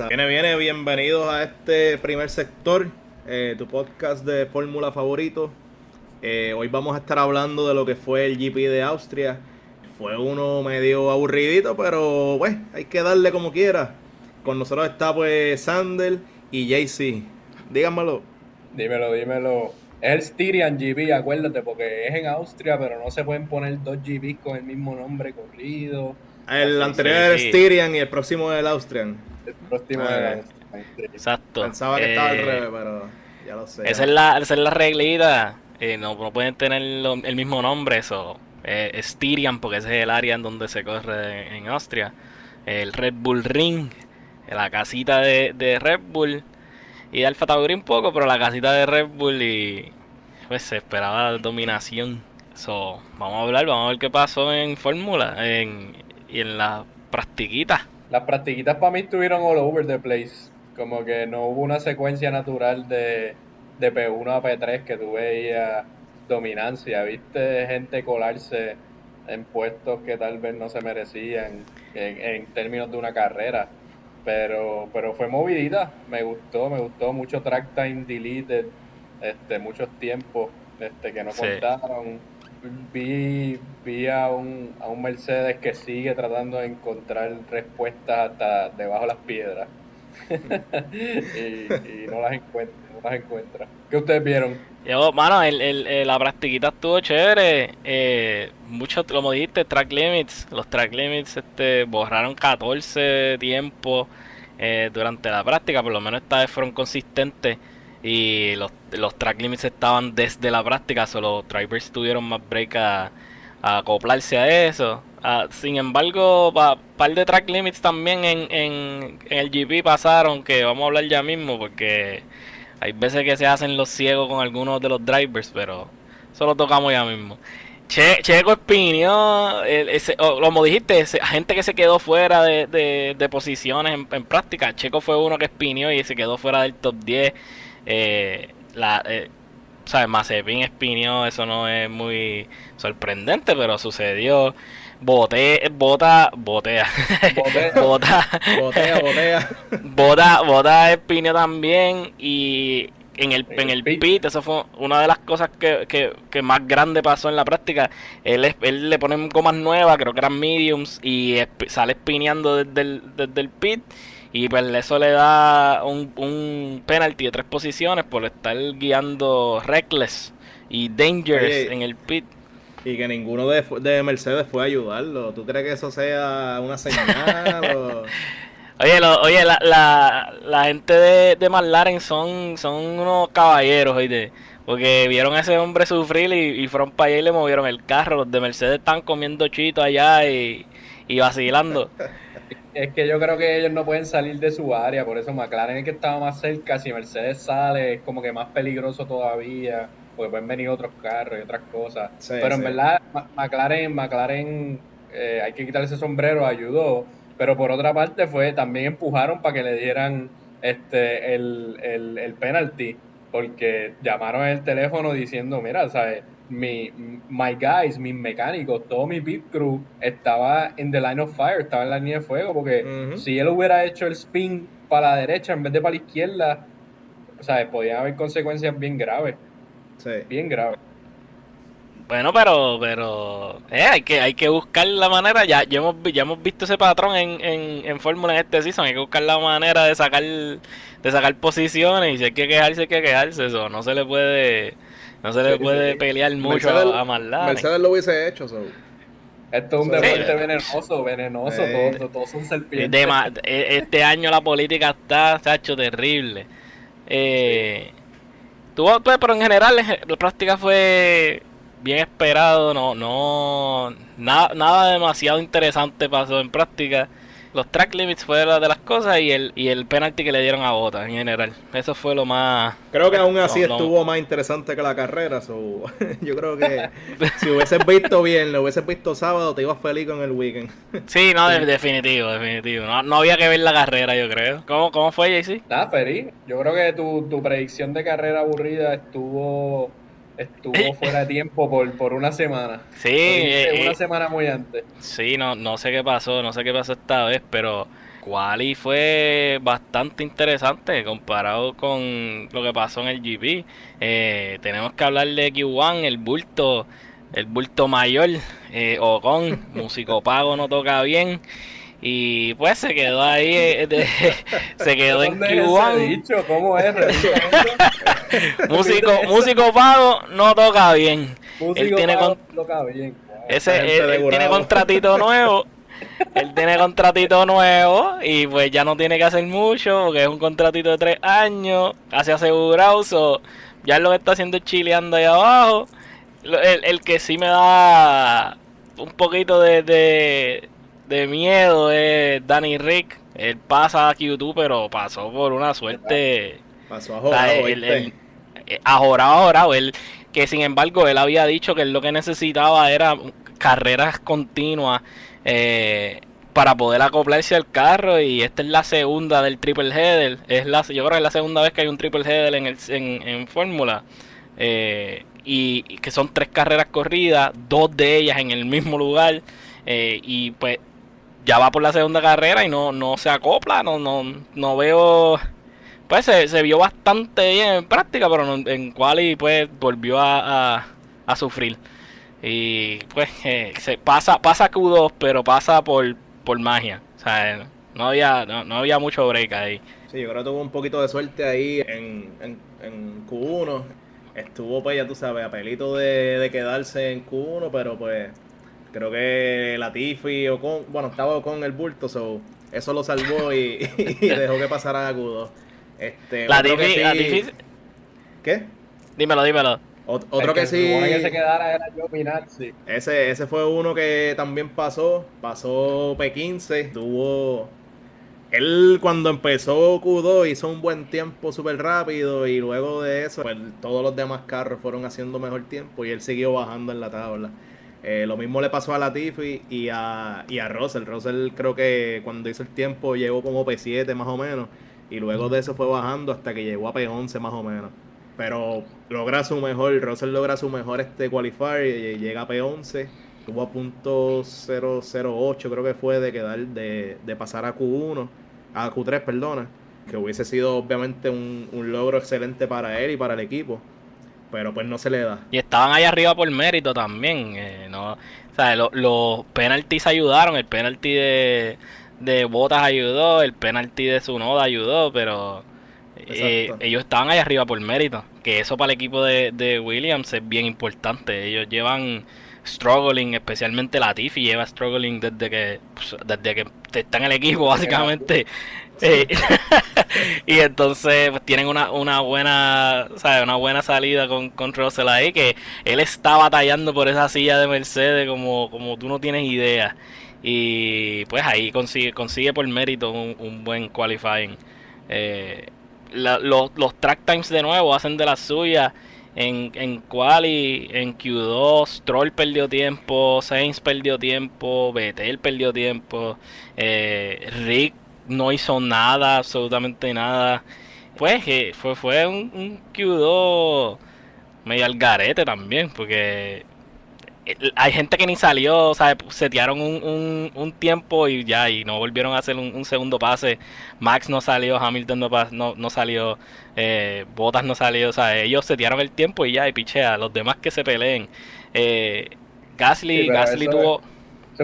cosa. Viene, viene, bienvenidos a este primer sector, eh, tu podcast de fórmula favorito. Eh, hoy vamos a estar hablando de lo que fue el GP de Austria. Fue uno medio aburridito, pero pues hay que darle como quiera. Con nosotros está pues Sander y JC. Díganmelo. Dímelo, dímelo. Es el Styrian GP, acuérdate, porque es en Austria, pero no se pueden poner dos GPs con el mismo nombre corrido. El anterior era el Styrian y el próximo es el Austrian. El próximo. Exacto. Pensaba que estaba al Eh, revés, pero ya lo sé. Esa es la, esa es la reglita. Eh, no, no pueden tener lo- el mismo nombre, eso. Eh, Styrian, porque ese es el área en donde se corre en, en Austria. El Red Bull Ring, la casita de, de Red Bull. Y de Alfa Tauri un poco, pero la casita de Red Bull y pues se esperaba dominación. So, vamos a hablar, vamos a ver qué pasó en Fórmula en, y en la practiquita. Las practiquitas para mí estuvieron all over the place. Como que no hubo una secuencia natural de, de P1 a P3 que tú veías dominancia. Viste gente colarse en puestos que tal vez no se merecían en, en términos de una carrera. Pero, pero fue movidita, me gustó, me gustó mucho track time deleted, este, muchos tiempos este, que no Sí. contaron. Vi, vi a, un, a un Mercedes que sigue tratando de encontrar respuestas hasta debajo de las piedras. y, no las encuentra, no las encuentra. ¿Qué ustedes vieron? Mano, el- la practiquita estuvo chévere. Eh, mucho, como dijiste, track limits. Los track limits este, borraron 14 tiempos eh, durante la práctica. Por lo menos esta vez fueron consistentes. Y los, los track limits estaban desde la práctica. Solo los drivers tuvieron más break a, a acoplarse a eso. Ah, sin embargo, un par de track limits también en, en, el GP pasaron. Que vamos a hablar ya mismo porque... Hay veces que se hacen los ciegos con algunos de los drivers, pero eso lo tocamos ya mismo. Che, Checo Espinio, ese, oh, como dijiste, gente que se quedó fuera de, de- posiciones en, en práctica. Checo fue uno que espinió y se quedó fuera del top 10. Eh, la, eh, ¿sabes? Mazepin espinió, eso no es muy sorprendente, pero sucedió. Bote, bota, botea. Bote- bota. Botea, botea. Bota, Bota Espinio también y en el, en el pit. pit, eso fue una de las cosas que, que, que más grande pasó en la práctica. Él, él le ponen gomas nuevas, creo que eran mediums, y sale espineando desde el, desde el pit. Y pues eso le da un, un penalty de tres posiciones por estar guiando reckless y dangerous Oye, en el pit. Y que ninguno de, de Mercedes fue a ayudarlo. ¿Tú crees que eso sea una señal? o... Oye, lo- oye la, la, la gente de, de McLaren son, son unos caballeros, oíste. Porque vieron a ese hombre sufrir y, y fueron para allá y le movieron el carro. Los de Mercedes están comiendo chito allá y, y vacilando. Es que yo creo que ellos no pueden salir de su área, por eso McLaren es que estaba más cerca, si Mercedes sale es como que más peligroso todavía, porque pueden venir otros carros y otras cosas. Sí, pero en verdad, McLaren, McLaren, eh, hay que quitarle ese sombrero, ayudó, pero por otra parte fue, también empujaron para que le dieran este el, el, el penalty, porque llamaron el teléfono diciendo, mira, ¿sabes? Mi, my guys, mis mecánicos, todo mi pit crew estaba en the line of fire, estaba en la línea de fuego, porque si él hubiera hecho el spin para la derecha en vez de para la izquierda, ¿sabes? Podían haber consecuencias bien graves, Sí. bien graves. Bueno, pero pero eh, hay que hay que buscar la manera. Ya, ya hemos vi- ya hemos visto ese patrón en, en, en Fórmula en este season. Hay que buscar la manera de sacar de sacar posiciones y si hay que quejarse hay que quejarse. Eso no se le puede no se le Sí, puede sí. pelear mucho Mercedes- a, McLaren. Mercedes lo hubiese hecho. so. Esto es un Sí. deporte venenoso, venenoso, Sí. todos, todos- todos son serpientes. E- este año la política está, chacho, terrible. Eh, tuvo- pues, pero en general en- la práctica fue bien esperado, no, no, nada, nada demasiado interesante pasó en práctica. Los track limits fueron de las cosas y el, y el penalty que le dieron a Bota en general. Eso fue lo más... Creo que aún así No, no. estuvo más interesante que la carrera. so, Yo creo que si hubieses visto bien, lo hubieses visto sábado, te ibas feliz con el weekend. Sí, no, de- definitivo, definitivo. No, no había que ver la carrera, yo creo. ¿Cómo, cómo fue, JC? Nada, Feri, yo creo que tu, tu predicción de carrera aburrida estuvo estuvo fuera de tiempo por, por una semana. Sí, dijiste eh, una eh, semana muy antes. Sí, no, no sé qué pasó, no sé qué pasó esta vez, pero quali fue bastante interesante comparado con lo que pasó en el GP. Eh, tenemos que hablar de Q1, el bulto, el bulto mayor, eh, Ocon, músico pago no toca bien. Y pues se quedó ahí, eh, se quedó en Q1. ¿Cómo es? músico, músico pago no toca bien. él tiene toca bien. Ese, él tiene contratito nuevo él tiene contratito nuevo y pues ya no tiene que hacer mucho porque es un contratito de tres años, casi asegurado. ya lo que está haciendo es chileando ahí abajo. El, que sí me da un poquito de, de, miedo es Danny Rick. Él pasa a YouTube, pero pasó por una suerte. Pasó a jorar, eh, a Él, que sin embargo, él había dicho que él lo que necesitaba era carreras continuas eh, para poder acoplarse al carro y esta es la segunda del triple header es la yo creo que es la segunda vez que hay un triple header en, en, fórmula eh, y, que son tres carreras corridas dos de ellas en el mismo lugar eh, y pues ya va por la segunda carrera y no, no se acopla no, no, no veo pues se, vio bastante bien en práctica pero en quali pues volvió a, a sufrir y pues eh, se pasa pasa Q2, pero pasa por, por magia. O sea, no había, no, había mucho break ahí. Sí, yo creo que tuvo un poquito de suerte ahí en, en, Q1. Estuvo, pues ya tú sabes, a pelito de, quedarse en Q1, pero pues creo que Latifi o con, bueno, estaba con el bulto, so, eso lo salvó y, dejó que pasara a Q2. Este, Latifi, ¿Qué? Dímelo, dímelo otro que, sí. se quedara era Ese, ese fue uno que también pasó. Pasó P15. Tuvo. Él cuando empezó Q2 hizo un buen tiempo súper rápido y luego de eso pues, todos los demás carros fueron haciendo mejor tiempo y él siguió bajando en la tabla. Eh, lo mismo le pasó a Latifi y a, y a Russell. Russell creo que cuando hizo el tiempo llegó como P7 más o menos y luego de eso fue bajando hasta que llegó a P11 más o menos pero logra su mejor, Russell logra su mejor este qualifier y llega a P11, tuvo a punto 008 creo que fue de quedar de, de pasar a Q1, a Q3, perdona, que hubiese sido obviamente un, logro excelente para él y para el equipo pero pues no se le da. Y estaban ahí arriba por mérito también. Eh, no, o los penalties ayudaron, el penalty de, de Botas ayudó, el penalty de Sunoda ayudó, pero eh, ellos estaban ahí arriba por mérito. Que eso para el equipo de, Williams es bien importante. Ellos llevan struggling, especialmente Latifi lleva struggling desde que pues, desde que está en el equipo básicamente. Eh, y entonces pues, tienen una, una buena una buena salida con, con Russell ahí que él está batallando por esa silla de Mercedes como, como tú no tienes idea. Y pues ahí consigue, consigue por mérito un, un buen qualifying. Eh, los, los track times de nuevo hacen de las suyas. En, en Quali, en Q2, Troll perdió tiempo, Sainz perdió tiempo, Betel perdió tiempo, eh, Rick no hizo nada, absolutamente nada. Pues que fue, fue un, un Q2 medio al garete también, porque hay gente que ni salió, o sea, setearon un, un, tiempo y ya, y no volvieron a hacer un, segundo pase. Max no salió, Hamilton no, no, salió, eh, Bottas no salió, o sea, ellos setearon el tiempo y ya, y pichea, los demás que se peleen. Eh, Gasly, Gasly tuvo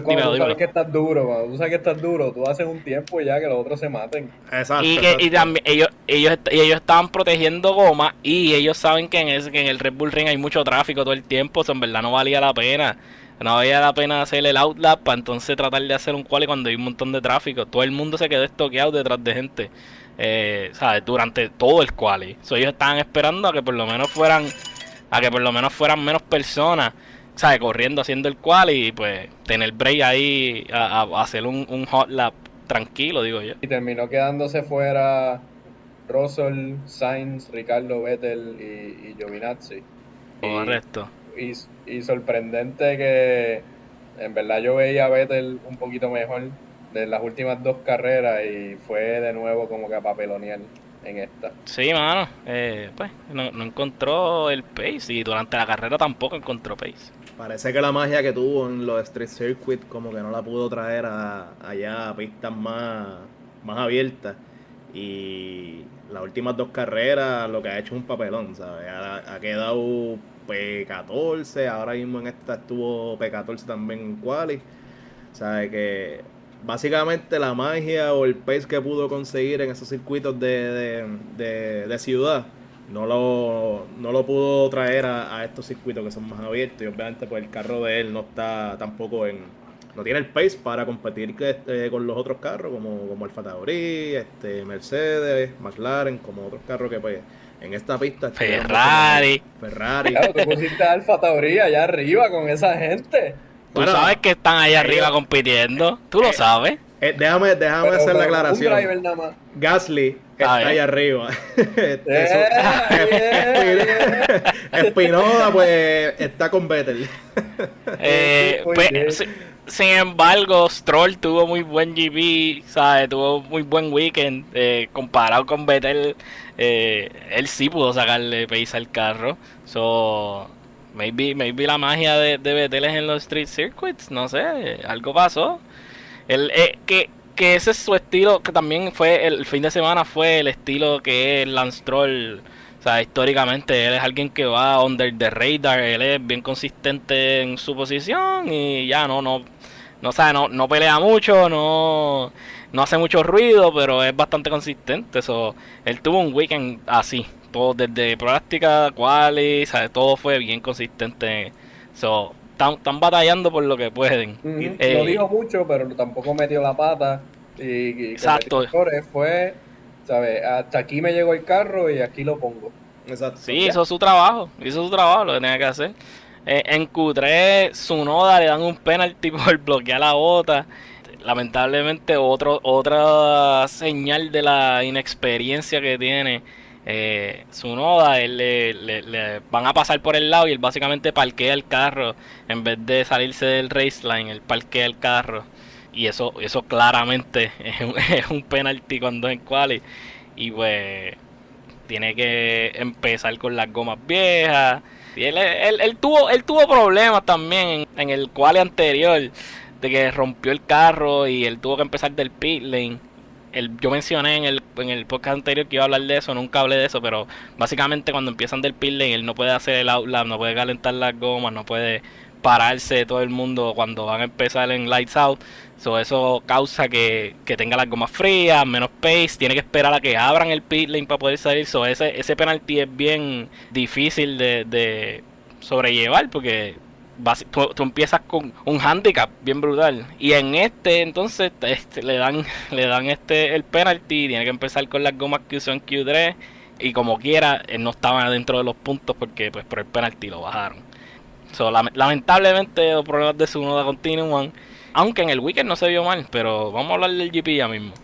cuando tú sabes que estás duro, cuando tú sabes que estás duro, tú haces un tiempo ya que los otros se maten. Exacto. Y, que, y también ellos, ellos, ellos estaban protegiendo goma y ellos saben que en, ese, que en el Red Bull Ring hay mucho tráfico todo el tiempo, o en verdad no valía la pena. No valía la pena hacer el outlap para entonces tratar de hacer un quali cuando hay un montón de tráfico. Todo el mundo se quedó estoqueado detrás de gente. Eh, ¿sabes? Durante todo el quali. ellos estaban esperando a que por lo menos fueran a que por lo menos fueran menos personas ¿sabes? Corriendo, haciendo el cual y pues tener break ahí a, hacer un, hot lap tranquilo, digo yo. Y terminó quedándose fuera Russell, Sainz, Ricardo Vettel y, y Giovinazzi. Correcto. Y, y, sorprendente que en verdad yo veía a Vettel un poquito mejor de las últimas dos carreras y fue de nuevo como que a papelonear en esta. Sí, mano. Eh, pues no, no encontró el pace y durante la carrera tampoco encontró pace. Parece que la magia que tuvo en los Street Circuit como que no la pudo traer a, allá a pistas más más abierta. Y las últimas dos carreras lo que ha hecho es un papelón, ¿sabes? Ha, ha quedado P14, ahora mismo en esta estuvo P14 también en Quali. ¿Sabes? Que básicamente la magia o el pace que pudo conseguir en esos circuitos de, de, de, ciudad no lo, no lo pudo traer a, a, estos circuitos que son más abiertos. Y obviamente pues el carro de él no está tampoco en no tiene el pace para competir este, con los otros carros como, como Alfa Tauri, este, Mercedes, McLaren, como otros carros que pues en esta pista Ferrari. Ferrari. Claro, tú pusiste Alfa Tauri allá arriba con esa gente Tú bueno, sabes que están allá arriba compitiendo. Tú lo sabes. Eh, déjame déjame pero, hacer pero la aclaración. Gasly está allá arriba. este, eh, Espinoda, pues, está con Vettel. eh, pues, sin embargo, Stroll tuvo muy buen GP, ¿sabes? tuvo muy buen weekend. Eh, comparado con Vettel, eh, él sí pudo sacarle pace al carro. So, Maybe, maybe la magia de, de Beteles en los street circuits, no sé, algo pasó. El, eh, que, que ese es su estilo, que también fue el fin de semana fue el estilo que es Lance Troll. O sea, históricamente él es alguien que va under the radar, él es bien consistente en su posición y ya no, no, no, sabe, no, no pelea mucho, no, no hace mucho ruido, pero es bastante consistente. So, él tuvo un weekend así, desde práctica, quali, ¿sabes? todo fue bien consistente. So, están, batallando por lo que pueden. eh, no dijo mucho, pero tampoco metió la pata. Y, exacto. Fue, ¿sabes? Hasta aquí me llegó el carro y aquí lo pongo. Exacto. Sí, hizo su trabajo, hizo su trabajo, lo que tenía que hacer. Eh, en Q3, su noda le dan un penalti por bloquear la bota. Lamentablemente, otro, otra señal de la inexperiencia que tiene eh, su noda, él le, van a pasar por el lado y él básicamente parquea el carro en vez de salirse del race line, él parquea el carro. Y eso eso claramente es un, es un penalti cuando es en quali. Y pues tiene que empezar con las gomas viejas. Y él, él, tuvo él tuvo problemas también en, el quali anterior de que rompió el carro y él tuvo que empezar del pit lane yo mencioné en el, en el podcast anterior que iba a hablar de eso, nunca hablé de eso, pero básicamente cuando empiezan del pit él no puede hacer el outlap, no puede calentar las gomas, no puede pararse todo el mundo cuando van a empezar en lights out. So, eso causa que, tenga las gomas frías, menos pace, tiene que esperar a que abran el pit lane para poder salir. So, ese, ese penalti es bien difícil de, de sobrellevar porque tú, empiezas con un handicap bien brutal. Y en este entonces este, le dan le dan este el penalty tiene que empezar con las gomas que usó en Q3 y como quiera él no estaba dentro de los puntos porque pues por el penalty lo bajaron. Lamentablemente los problemas de su noda continúan aunque en el weekend no se vio mal pero vamos a hablar del GP ya mismo.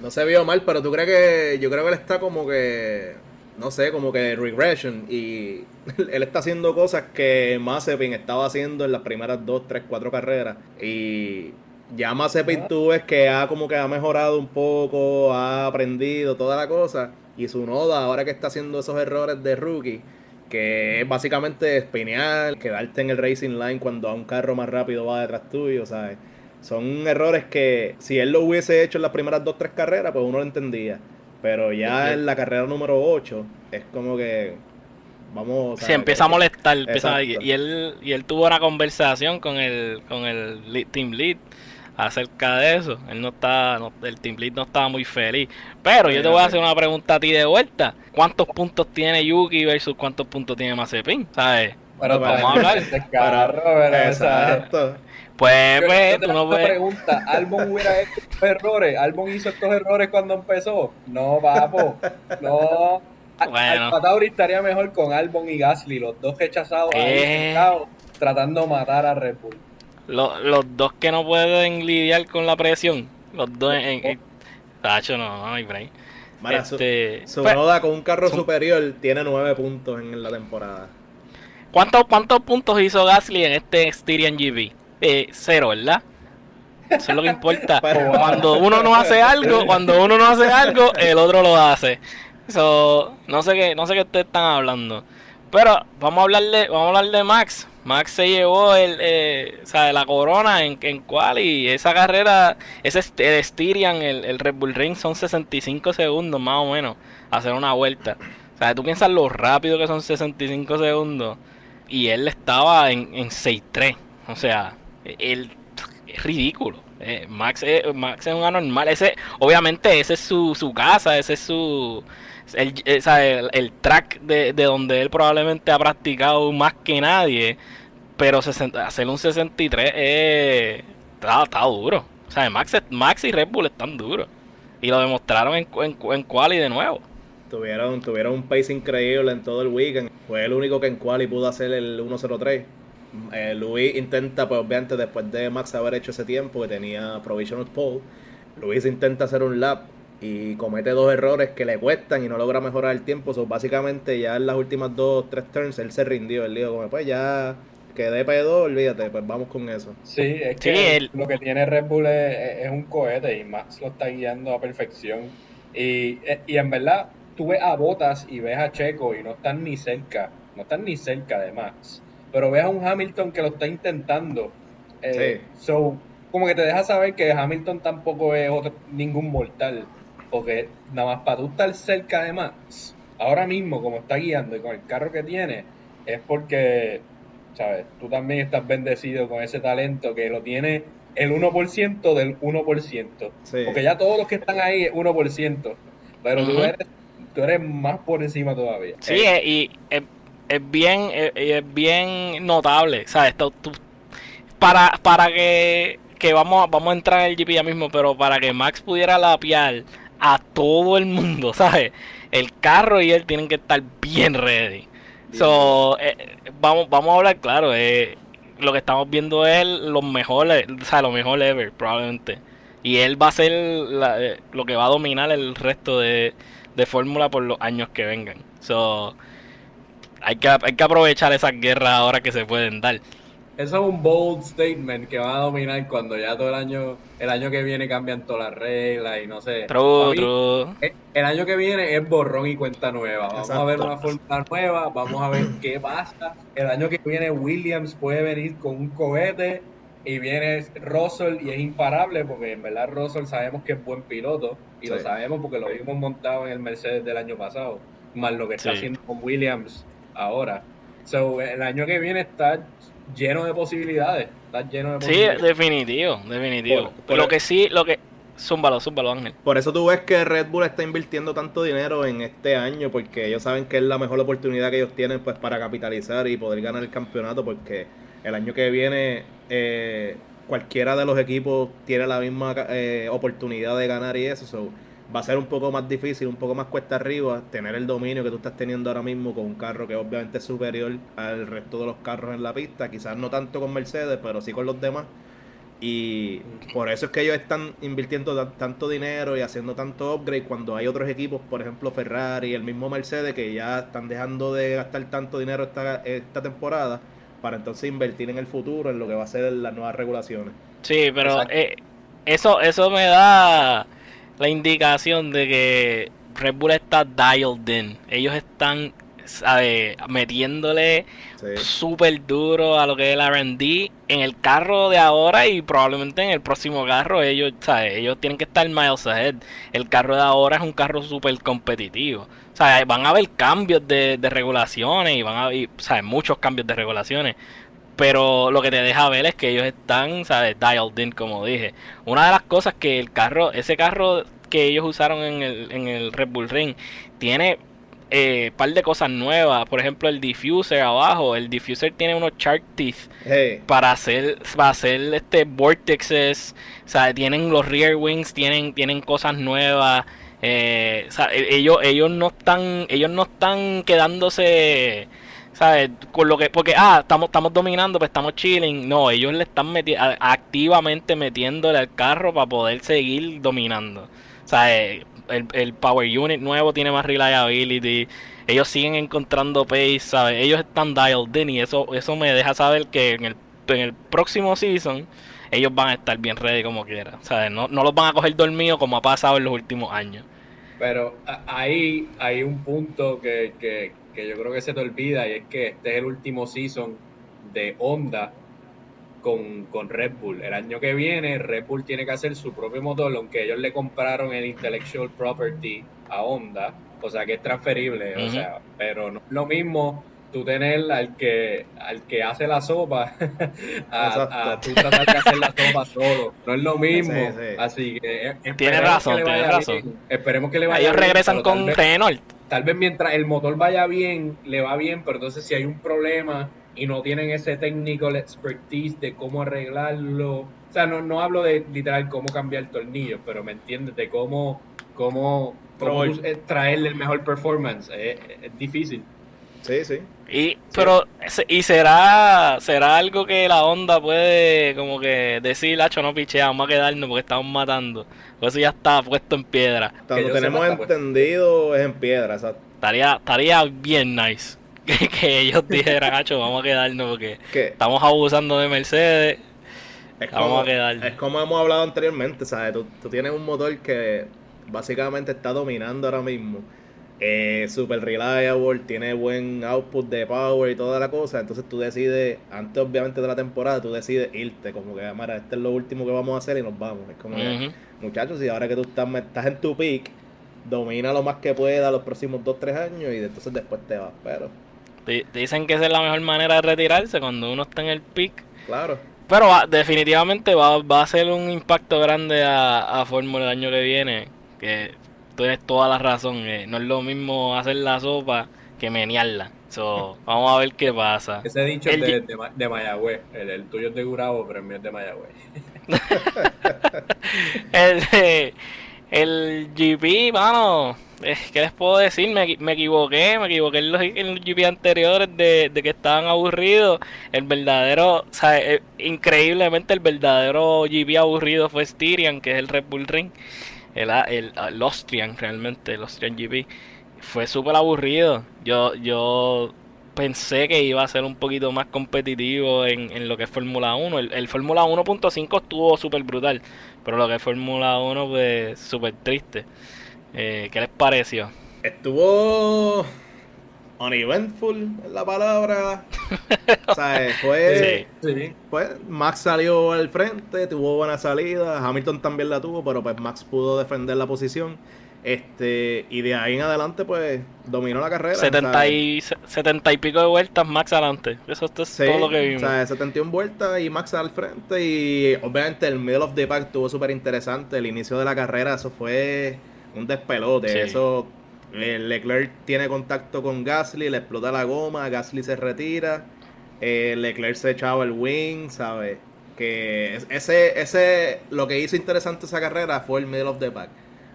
No se vio mal pero tú crees que yo creo que él está como que no sé, como que regression. Y él está haciendo cosas que Mazepin estaba haciendo en las primeras dos, tres, cuatro carreras. Y ya Mazepin tú ves que ha como que ha mejorado un poco, ha aprendido toda la cosa. Y su noda, ahora que está haciendo esos errores de rookie, que es básicamente espinear, quedarte en el racing line cuando a un carro más rápido va detrás tuyo, ¿sabes? Son errores que si él lo hubiese hecho en las primeras dos, tres carreras, pues uno lo entendía. Pero ya en la carrera número 8 es como que vamos se empieza a molestar y él y él tuvo una conversación con el con el team lead acerca de eso. Él no está el team lead no estaba muy feliz. Pero yo te voy a hacer una pregunta a ti de vuelta. Cuántos puntos tiene Yuki versus cuántos puntos tiene Mazepin sabes bueno, vamos a hablar. de carro, exacto pues, pues, tú no puedes. pregunta, ¿Albon hubiera hecho estos errores? ¿Albon hizo estos errores cuando empezó? No, papo. No. Bueno. Tauri estaría mejor con Albon y Gasly, los dos rechazados ahí, tratando de matar a Red Bull. Los, los dos que no pueden lidiar con la presión. Los dos en. en Tacho, no, no hay break. este, su, pues, con un carro superior tiene nueve puntos en la temporada. ¿Cuántos, ¿Cuántos puntos hizo Gasly en este Styrian GP? Eh, cero, ¿verdad? Eso es lo que importa. Cuando uno no hace algo, cuando uno no hace algo, el otro lo hace. Eso, no sé qué, no sé qué ustedes están hablando. Pero vamos a hablar de, vamos a hablar de Max. Max se llevó el, eh, o sea, la corona en, en y Esa carrera, ese el Styrian, el, el Red Bull Ring, son 65 segundos más o menos. Hacer una vuelta. O sea, tú piensas lo rápido que son 65 segundos. Y él estaba en, en 6-3. O sea, él es ridículo. Eh, Max, es, un anormal. Ese, obviamente, ese es su, su casa, ese es su. El, el, el track de, de, donde él probablemente ha practicado más que nadie. Pero hacer un 63 es, está, está, duro. O sea, Max, Max y Red Bull están duros. Y lo demostraron en, en, en quali de nuevo. Tuvieron, tuvieron un pace increíble en todo el weekend. Fue el único que en quali pudo hacer el 103. Eh, Luis intenta, pues obviamente después de Max haber hecho ese tiempo que tenía provisional pole, Luis intenta hacer un lap y comete dos errores que le cuestan y no logra mejorar el tiempo. So, básicamente ya en las últimas dos, tres turns él se rindió. Él dijo como pues ya quedé P2, olvídate, pues vamos con eso. Sí, es que lo que tiene Red Bull es, un cohete y Max lo está guiando a perfección. Y, y en verdad, tú ves a Botas y ves a Checo y no están ni cerca, no están ni cerca de Max. Pero ves a un Hamilton que lo está intentando. Eh, so, como que te deja saber que Hamilton tampoco es ningún mortal. Porque nada más para tú estar cerca de Max, ahora mismo como está guiando y con el carro que tiene, es porque ¿sabes? Tú también estás bendecido con ese talento que lo tiene el 1% del 1%. Porque ya todos los que están ahí es 1%. Pero tú, eres, tú eres más por encima todavía. Sí, eh. y es, bien es, bien notable. ¿Sabes? para, para que, que vamos, vamos a entrar en el GP ya mismo, pero para que Max pudiera lapiar a todo el mundo, ¿sabes? El carro y él tienen que estar bien ready. So, eh, vamos, vamos a hablar claro. Eh, lo que estamos viendo es lo mejor, o sea, lo mejor ever, probablemente. Y él va a ser eh, lo que va a dominar el resto de, de Fórmula por los años que vengan. So, hay que, hay que aprovechar esas guerras ahora que se pueden dar. Eso es un bold statement que va a dominar cuando ya todo el año, el año que viene cambian todas las reglas y no sé. Eh, el año que viene es borrón y cuenta nueva. Vamos a ver una fórmula nueva, vamos a ver qué pasa. El año que viene Williams puede venir con un cohete y viene Russell y es imparable porque en verdad Russell sabemos que es buen piloto y lo sabemos porque lo vimos montado en el Mercedes del año pasado, más lo que está haciendo con Williams ahora. So, el año que viene está lleno de posibilidades. Está lleno de posibilidades. Sí, definitivo, definitivo. lo que sí, lo que. Zúmbalo, zúmbalo, Ángel. Por eso tú ves que Red Bull está invirtiendo tanto dinero en este año, porque ellos saben que es la mejor oportunidad que ellos tienen pues para capitalizar y poder ganar el campeonato, porque el año que viene eh, cualquiera de los equipos tiene la misma eh, oportunidad de ganar y eso. So, va a ser un poco más difícil, un poco más cuesta arriba, tener el dominio que tú estás teniendo ahora mismo con un carro que obviamente es superior al resto de los carros en la pista, quizás no tanto con Mercedes, pero sí con los demás. Y por eso es que ellos están invirtiendo tanto dinero y haciendo tanto upgrade cuando hay otros equipos, por ejemplo Ferrari, y el mismo Mercedes, que ya están dejando de gastar tanto dinero esta, esta temporada para entonces invertir en el futuro, en lo que va a ser las nuevas regulaciones. Sí, pero eh, eso, eso me da la indicación de que Red Bull está dialed in. Ellos están ¿sabe? metiéndole súper duro a lo que es el RD en el carro de ahora y probablemente en el próximo carro. Ellos, ¿sabe? ellos tienen que estar miles ahead. El carro de ahora es un carro súper competitivo. O sea, van a haber cambios de, regulaciones y van a haber muchos cambios de regulaciones pero lo que te deja ver es que ellos están, ¿sabes? Dialed in, como dije. Una de las cosas que el carro, ese carro que ellos usaron en el, en el Red Bull Ring, tiene eh, par de cosas nuevas. Por ejemplo, el diffuser abajo. El diffuser tiene unos shark teeth para hacer, para hacer este vortexes. O sea, tienen los rear wings, tienen, tienen cosas nuevas. Eh, o sea, e, ellos, ellos no están, ellos no están quedándose ¿sabes? Con lo que, porque, ah, estamos, estamos dominando, pues estamos chilling. No, ellos le están activamente metiéndole al carro para poder seguir dominando. Sea, el, el Power Unit nuevo tiene más reliability. Ellos siguen encontrando pace, ¿sabes? Ellos están dialed in y eso, eso me deja saber que en el, en el próximo season ellos van a estar bien ready como quiera. ¿sabes? No, no los van a coger dormidos como ha pasado en los últimos años. Pero ahí hay un punto que, que, que yo creo que se te olvida y es que este es el último season de Honda con, con, Red Bull. El año que viene, Red Bull tiene que hacer su propio motor, aunque ellos le compraron el intellectual property a Honda, o sea que es transferible, o sea, pero no es lo mismo tú tener al que al que hace la sopa a, a, tú tratar de hacer la sopa solo. No es lo mismo. Así que eh, tiene razón, tiene razón. Esperemos que le vaya Ellos regresan con Renault. Tal vez mientras el motor vaya bien, le va bien, pero entonces si hay un problema y no tienen ese technical expertise de cómo arreglarlo. O sea, no, no hablo de literal cómo cambiar el tornillo, pero me entiendes de cómo, cómo, traerle el mejor performance. Es, difícil. Sí, sí. Y, pero, y será, será algo que la onda puede como que decir, Hacho, no pichea, vamos a quedarnos porque estamos matando. Pues eso ya está puesto en piedra. Cuando tenemos entendido es en piedra, exacto. Estaría, estaría bien nice. que, ellos dijeran, Hacho, vamos a quedarnos porque estamos abusando de Mercedes. Es vamos a quedarnos. Es como hemos hablado anteriormente, ¿sabes? Tú, tienes un motor que básicamente está dominando ahora mismo. Eh, super reliable, tiene buen output de power y toda la cosa. Entonces tú decides, antes obviamente de la temporada, tú decides irte, como que, mira, este es lo último que vamos a hacer y nos vamos. Es como muchachos, y ahora que tú estás, estás en tu peak, domina lo más que pueda los próximos 2-3 años y entonces después te vas. Pero Dicen que esa es la mejor manera de retirarse cuando uno está en el pick. Claro. Pero definitivamente va, va, a ser un impacto grande a, a Fórmula el año que viene. Que tienes toda la razón. Eh, no es lo mismo hacer la sopa que menearla. vamos a ver qué pasa. Ese dicho es de, de, Mayagüez. El, tuyo es de Gurabo, pero el mío es de Mayagüez. el, el GP, mano ¿qué les puedo decir? Me, me equivoqué, me equivoqué en los, en GP anteriores de, que estaban aburridos. El verdadero, o sea, eh, increíblemente el verdadero GP aburrido fue Styrian, que es el Red Bull Ring. El, el, el Austrian, realmente, el Austrian GP. Fue súper aburrido. Yo, yo pensé que iba a ser un poquito más competitivo en, en lo que es Fórmula 1. El, el Fórmula 1.5 estuvo súper brutal, pero lo que es Fórmula 1 pues súper triste. Eh, ¿Qué les pareció? Estuvo uneventful es la palabra. o sea, fue, sí. Pues, Max salió al frente, tuvo buena salida, Hamilton también la tuvo, pero pues Max pudo defender la posición. Este, y de ahí en adelante, pues, dominó la carrera. 70 y, 70 y pico de vueltas, Max adelante. Eso es todo lo que vimos. O sea, 71 vueltas y Max al frente. Y obviamente el middle of the pack estuvo súper interesante. El inicio de la carrera, eso fue un despelote. Eso, eh, Leclerc tiene contacto con Gasly, le explota la goma, Gasly se retira, eh, Leclerc se echaba el wing, ¿sabes? Que ese, ese, lo que hizo interesante esa carrera fue el middle of the pack.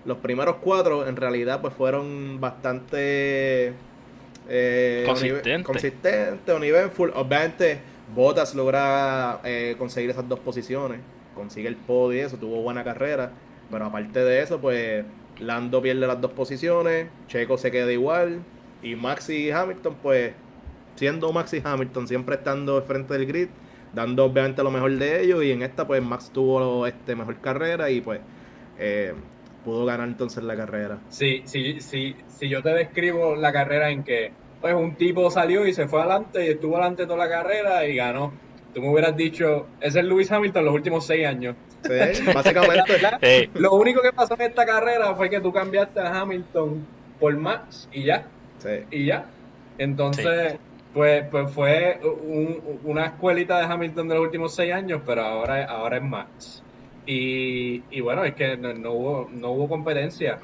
Los primeros cuatro en realidad pues fueron bastante eh, consistentes, consistente, Obviamente Bottas logra eh, conseguir esas dos posiciones, consigue el podio y eso, tuvo buena carrera. Pero aparte de eso, pues Lando pierde las dos posiciones, Checo se queda igual y Max y Hamilton pues siendo Max y Hamilton siempre estando frente del grid, dando obviamente lo mejor de ellos y en esta pues Max tuvo este mejor carrera y pues eh, pudo ganar entonces la carrera. Sí, sí, sí, si yo te describo la carrera en que pues un tipo salió y se fue adelante y estuvo adelante toda la carrera y ganó. Tú me hubieras dicho, ese es Lewis Hamilton los últimos seis años. Sí, básicamente. Lo único que pasó en esta carrera fue que tú cambiaste a Hamilton por Max y ya. Y ya. Entonces, pues, pues fue una escuelita de Hamilton de los últimos seis años, pero ahora, ahora es Max. Y, y bueno, es que no, hubo, no hubo competencia.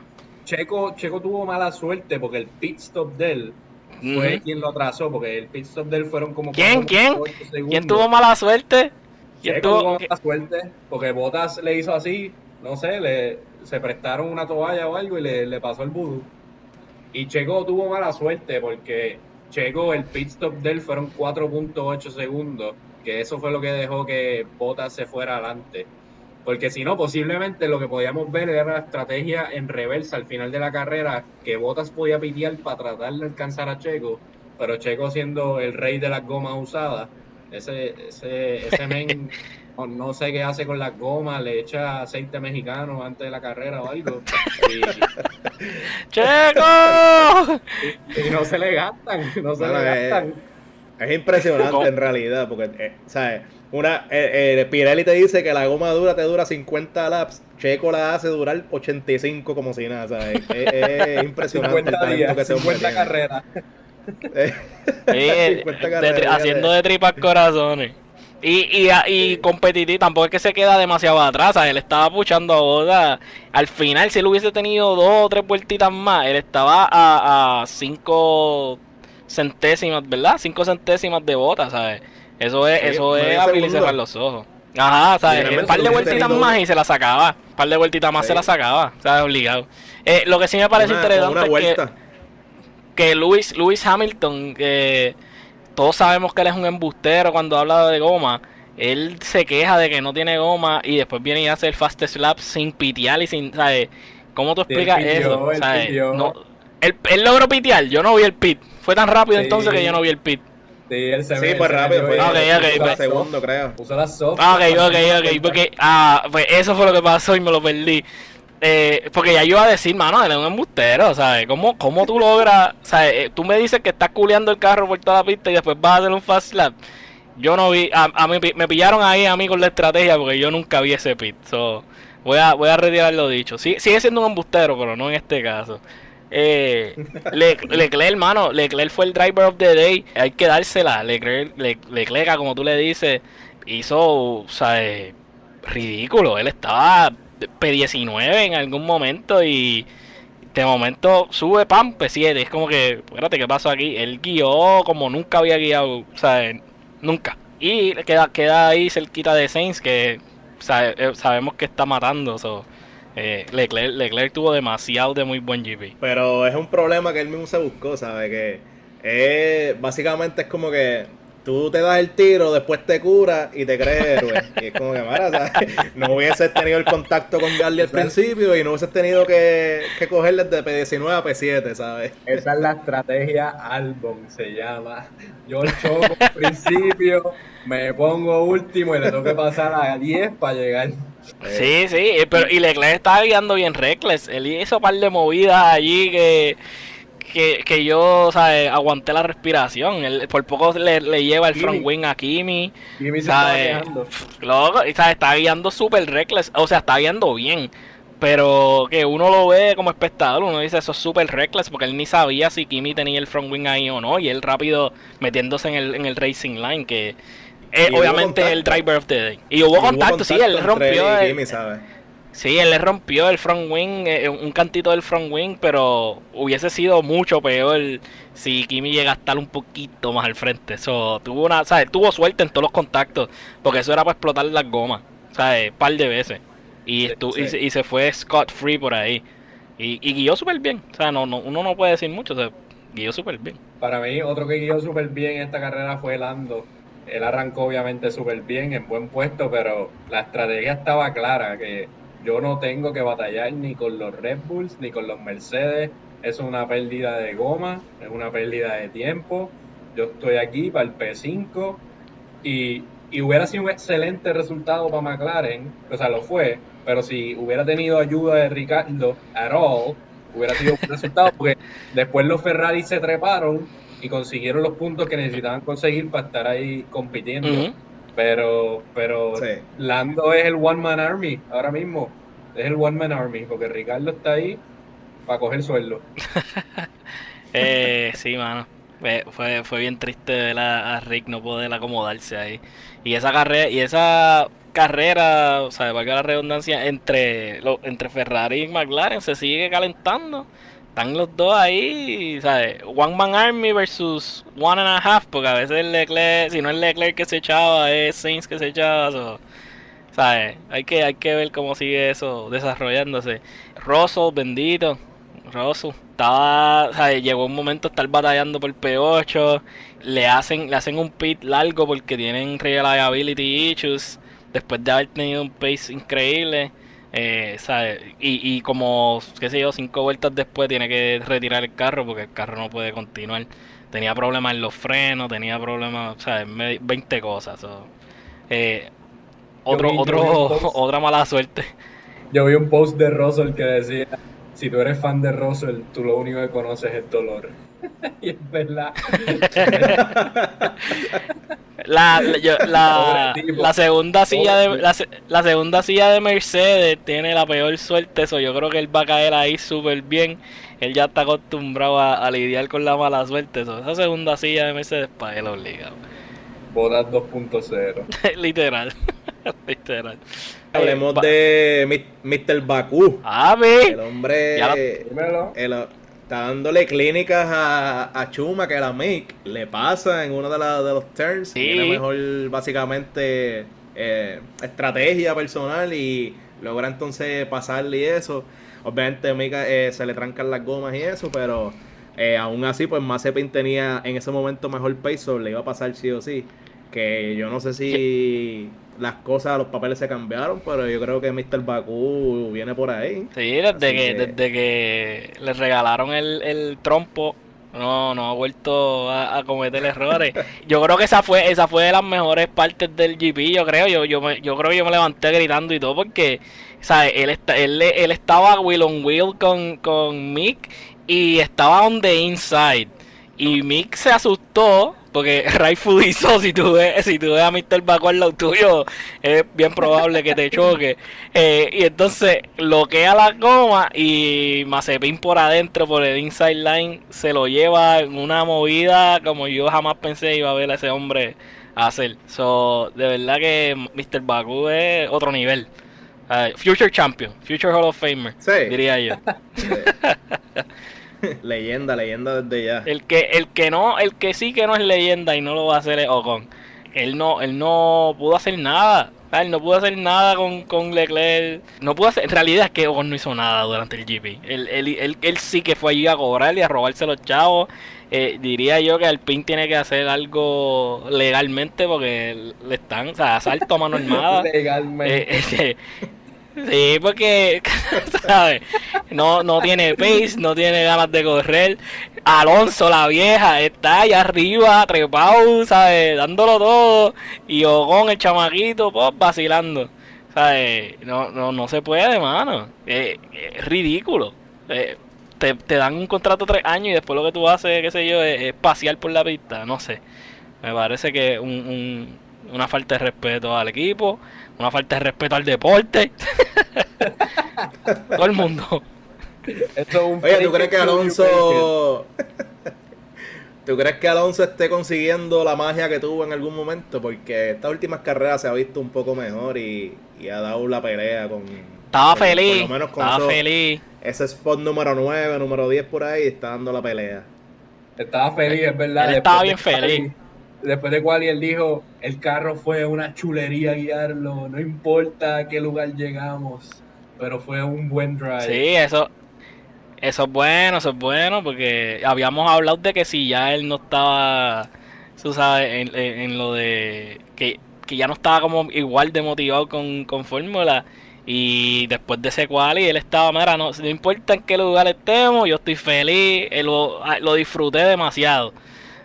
Checo, Checo tuvo mala suerte porque el pit stop de él fue quien lo atrasó, porque el pit stop de él fueron como... ¿Quién? ¿Quién? ¿Quién tuvo mala suerte? Checo tuvo mala suerte, porque Botas le hizo así, no sé, le, se prestaron una toalla o algo y le, le pasó el vudú. Y Checo tuvo mala suerte porque Checo, el pit stop de él fueron 4.8 segundos, que eso fue lo que dejó que Botas se fuera adelante. Porque si no, posiblemente lo que podíamos ver era la estrategia en reversa al final de la carrera, que Botas podía pitear para tratar de alcanzar a Checo, pero Checo siendo el rey de las gomas usadas, Ese, ese, ese men, no sé qué hace con las gomas, le echa aceite mexicano antes de la carrera o algo. Y, ¡Checo! y- y no se le gastan, no se Bueno, le gastan. Es impresionante en realidad, porque, eh, ¿sabes? Una, eh, eh, Pirelli te dice que la goma dura te dura 50 laps, Checo la hace durar 85 como si nada, ¿sabes? Es, es impresionante el 50 talento días, que se hombre 50 tiene. carreras. Eh, Sí, 50 de carreras, haciendo de tripas corazones. Y, y, y competitivo, tampoco es que se queda demasiado atrás, ¿sabes? él estaba puchando a Boda. Al final, si él hubiese tenido dos o tres vueltitas más, él estaba a, a cinco centésimas, ¿verdad? Cinco centésimas de bota, ¿sabes? Eso es, Sí, eso es abrir y cerrar los ojos. Ajá, ¿sabes? Literalmente Un par de vueltitas más y se la sacaba. Un par de vueltitas más Sí. se la sacaba, ¿sabes? Obligado. Eh, lo que sí me parece una, interesante es que que Lewis, Lewis Hamilton, que todos sabemos que él es un embustero cuando habla de goma, él se queja de que no tiene goma y después viene y hace el fastest lap sin pitear y sin, ¿sabes? ¿Cómo tú explicas eso? él ¿Sabes? No, él, él logró pitear, yo no vi el pit. Fue tan rápido Sí. entonces que yo no vi el pit. Sí, él se Sí, fue rápido, fue la segundo, creo. Puso la soft. Ah, ok, ok, ok, porque ah, pues eso fue lo que pasó y me lo perdí. Eh, porque ya yo iba a decir, mano, él es un embustero, ¿sabes? ¿Cómo, cómo tú logras, ¿sabes? Eh, Tú me dices que estás culeando el carro por toda la pista y después vas a hacer un fast lap. Yo no vi, a, a mí me pillaron ahí a mí con la estrategia porque yo nunca vi ese pit. So, voy a, voy a retirar lo dicho. Sí, sigue siendo un embustero, pero no en este caso. Eh, Le- Leclerc, hermano, Leclerc fue el driver of the day. Hay que dársela. Leclerc, Le- Leclerc, como tú le dices, hizo, o eh, ridículo. Él estaba P19 en algún momento y de momento sube pam P7. Es como que, espérate, ¿qué pasó aquí? Él guió como nunca había guiado, o eh, nunca. Y queda, queda ahí cerquita de Sainz que eh, sabemos que está matando. so, eh, Leclerc, Leclerc tuvo demasiado de muy buen GP. Pero es un problema que él mismo se buscó, ¿sabes? Que es, básicamente es como que tú te das el tiro, después te curas y te crees héroe. Y es como que, mara, ¿sabes? No hubieses tenido el contacto con Garly al principio y no hubieses tenido que, que cogerle de P19 a P7, ¿sabes? Esa es la estrategia Albon, se llama. Yo choco al principio, me pongo último y le tengo que pasar a 10 para llegar. Sí, sí, eh, pero y Leclerc estaba guiando bien reckless. Él hizo un par de movidas allí que, que, que yo, ¿sabes? Aguanté la respiración. Él por poco le, le lleva el front Kimi. wing a Kimi. Se estaba ¿sabes? quejando. Loco, y, ¿sabes? Está guiando súper reckless. O sea, está guiando bien. Pero que uno lo ve como espectador, uno dice eso es súper reckless porque él ni sabía si Kimi tenía el front wing ahí o no. Y él rápido metiéndose en el, en el racing line, que es Y hubo obviamente el driver of the day. Y hubo Y contacto, sí, él rompió. el- Kimi, ¿sabes? Sí, él le rompió el front wing, eh, un cantito del front wing, pero hubiese sido mucho peor si Kimi llega a estar un poquito más al frente. Eso tuvo una, ¿sabes? Tuvo suerte en todos los contactos, porque eso era para explotar las gomas, ¿sabes? Par de veces. Y, estu- y sí. se- y se fue scot free por ahí. Y, y guió súper bien. O sea, no, no, uno no puede decir mucho, o sea, guió súper bien. Para mí, otro que guió súper bien en esta carrera fue Lando. Él arrancó obviamente súper bien, en buen puesto, pero la estrategia estaba clara, que yo no tengo que batallar ni con los Red Bulls ni con los Mercedes. Es una pérdida de goma, es una pérdida de tiempo. Yo estoy aquí para el P5 y, y hubiera sido un excelente resultado para McLaren, o sea, lo fue, pero si hubiera tenido ayuda de Ricardo at all, hubiera sido un resultado, porque después los Ferrari se treparon y consiguieron los puntos que necesitaban conseguir para estar ahí compitiendo. Pero, pero Sí. Lando es el One Man Army ahora mismo. Es el One Man Army, porque Ricardo está ahí para coger sueldo. Eh, sí, mano. Fue, fue, fue bien triste ver a, a Rick no poder acomodarse ahí. Y esa carrera, y esa carrera, o sea, valga la redundancia, entre, lo- entre Ferrari y McLaren se sigue calentando. Están los dos ahí, ¿sabes? One Man Army versus One and a Half, porque a veces el Leclerc, si no es Leclerc que se echaba, es Sainz que se echaba. so, ¿Sabes? Hay que, hay que ver cómo sigue eso desarrollándose. Russell, bendito. Russell. Estaba, ¿sabes? Llegó un momento a estar batallando por P8. Le hacen, le hacen un pit largo porque tienen reliability issues. Después de haber tenido un pace increíble. Eh, ¿sabes? Y, y como, qué sé yo, cinco vueltas después tiene que retirar el carro porque el carro no puede continuar. tenía problemas en los frenos, tenía problemas, o sea, 20 cosas. Eh, otro, otro, otra mala suerte. Yo vi un post de Russell que decía, si tú eres fan de Russell, tú lo único que conoces es dolor. y es verdad. La, la, segunda silla de la, segunda silla de Mercedes tiene la peor suerte eso yo creo que él va a caer ahí súper bien. Él ya está acostumbrado a, lidiar con la mala suerte eso. esa segunda silla de Mercedes para él obligado bodas 2.0 literal literal. Hablemos eh, de Mr. Bakú. A el hombre el, está dándole clínicas a, Chuma que la Mick le pasa en uno de, de los turns. Tiene mejor, básicamente, eh, estrategia personal y logra entonces pasarle y eso. Obviamente, Mika eh, se le trancan las gomas y eso, pero eh, aún así, pues Mazepin tenía en ese momento mejor peso, le iba a pasar sí o sí. Que yo no sé si las cosas, los papeles se cambiaron, pero yo creo que Mr. Bakú viene por ahí. Sí, desde que, desde que le regalaron el, el trompo, no, no ha vuelto a, cometer errores. Yo creo que esa fue, esa fue de las mejores partes del GP, yo creo. Yo, yo, me, yo creo que yo me levanté gritando y todo porque, ¿sabes? Él, está, él, él estaba wheel on wheel con, con Mick y estaba on the inside. Y Mick se asustó porque Rayful hizo, si tú ves, si tú ves a Mr. Baco al lado tuyo, es bien probable que te choque. Eh, y entonces bloquea la goma y Mazepin por adentro, por el inside line, se lo lleva en una movida como yo jamás pensé iba a ver a ese hombre hacer. So, de verdad que Mr. Baku es otro nivel. future Champion, Future Hall of Famer, diría yo. leyenda, leyenda desde ya. El que, el que no, el que sí que no es leyenda y no lo va a hacer es Ocon. Él no, él no pudo hacer nada. Él no pudo hacer nada con, con Leclerc. No pudo hacer. En realidad es que Ocon no hizo nada durante el GP. Él, él, él, sí que fue allí a cobrar y a robarse los chavos. Eh, diría yo que Alpine tiene que hacer algo legalmente porque le están, o sea, asalto a mano armada. legalmente. Eh, eh, Sí, porque, ¿sabes? No, no tiene pace, no tiene ganas de correr. Alonso, la vieja, está allá arriba, trepado, ¿sabes? Dándolo todo. Y Ogón, el chamaquito, pues, vacilando. ¿Sabes? No, no, no se puede, mano. Es, ridículo. Eh, te, te, dan un contrato tres años y después lo que tú haces, qué sé yo, es, pasear por la pista. No sé. Me parece que un, un, una falta de respeto al equipo una falta de respeto al deporte. Todo el mundo. Oye, ¿tú crees que Alonso... ¿Tú crees que Alonso esté consiguiendo la magia que tuvo en algún momento? Porque estas últimas carreras se ha visto un poco mejor y, ha dado la pelea con... Estaba feliz. Por lo menos con estaba feliz. Ese spot número 9, número 10 por ahí, está dando la pelea. Estaba feliz, es verdad. estaba bien feliz después de cual él dijo, el carro fue una chulería guiarlo, no importa a qué lugar llegamos, pero fue un buen drive. Sí, eso, eso es bueno, eso es bueno, porque habíamos hablado de que si ya él no estaba, tú sabes, en, lo de que, ya no estaba como igual de motivado con, con Fórmula. Y después de ese quali, él estaba, mira, no, no importa en qué lugar estemos, yo estoy feliz, eh, lo, ah, lo disfruté demasiado.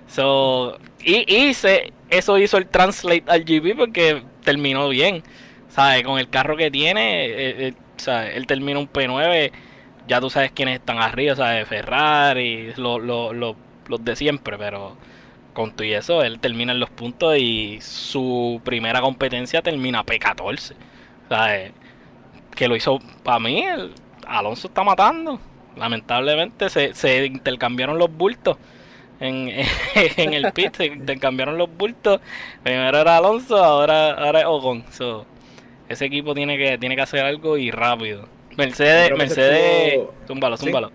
So, y hice, eso hizo el translate al GP porque terminó bien. ¿Sabes? Con el carro que tiene, eh, eh, él termina un P9, ya tú sabes quiénes están arriba, ¿sabes? Ferrari, lo, los de siempre, pero con todo y eso, él termina en los puntos y su primera competencia termina P14. ¿Sabes? Que lo hizo para mí, Alonso está matando. Lamentablemente se, se intercambiaron los bultos en, en el pit, te cambiaron los bultos. Primero era Alonso, ahora, ahora es Ocon. ese equipo tiene que, tiene que hacer algo y rápido. Mercedes, Mercedes, zúmbalo, zúmbalo.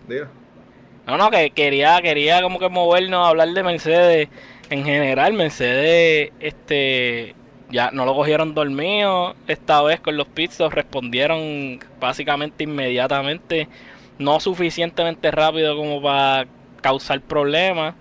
no, no, que quería, quería como que movernos a hablar de Mercedes en general. Mercedes, este, ya no lo cogieron dormido esta vez con los pits, respondieron básicamente inmediatamente, no suficientemente rápido como para causar problemas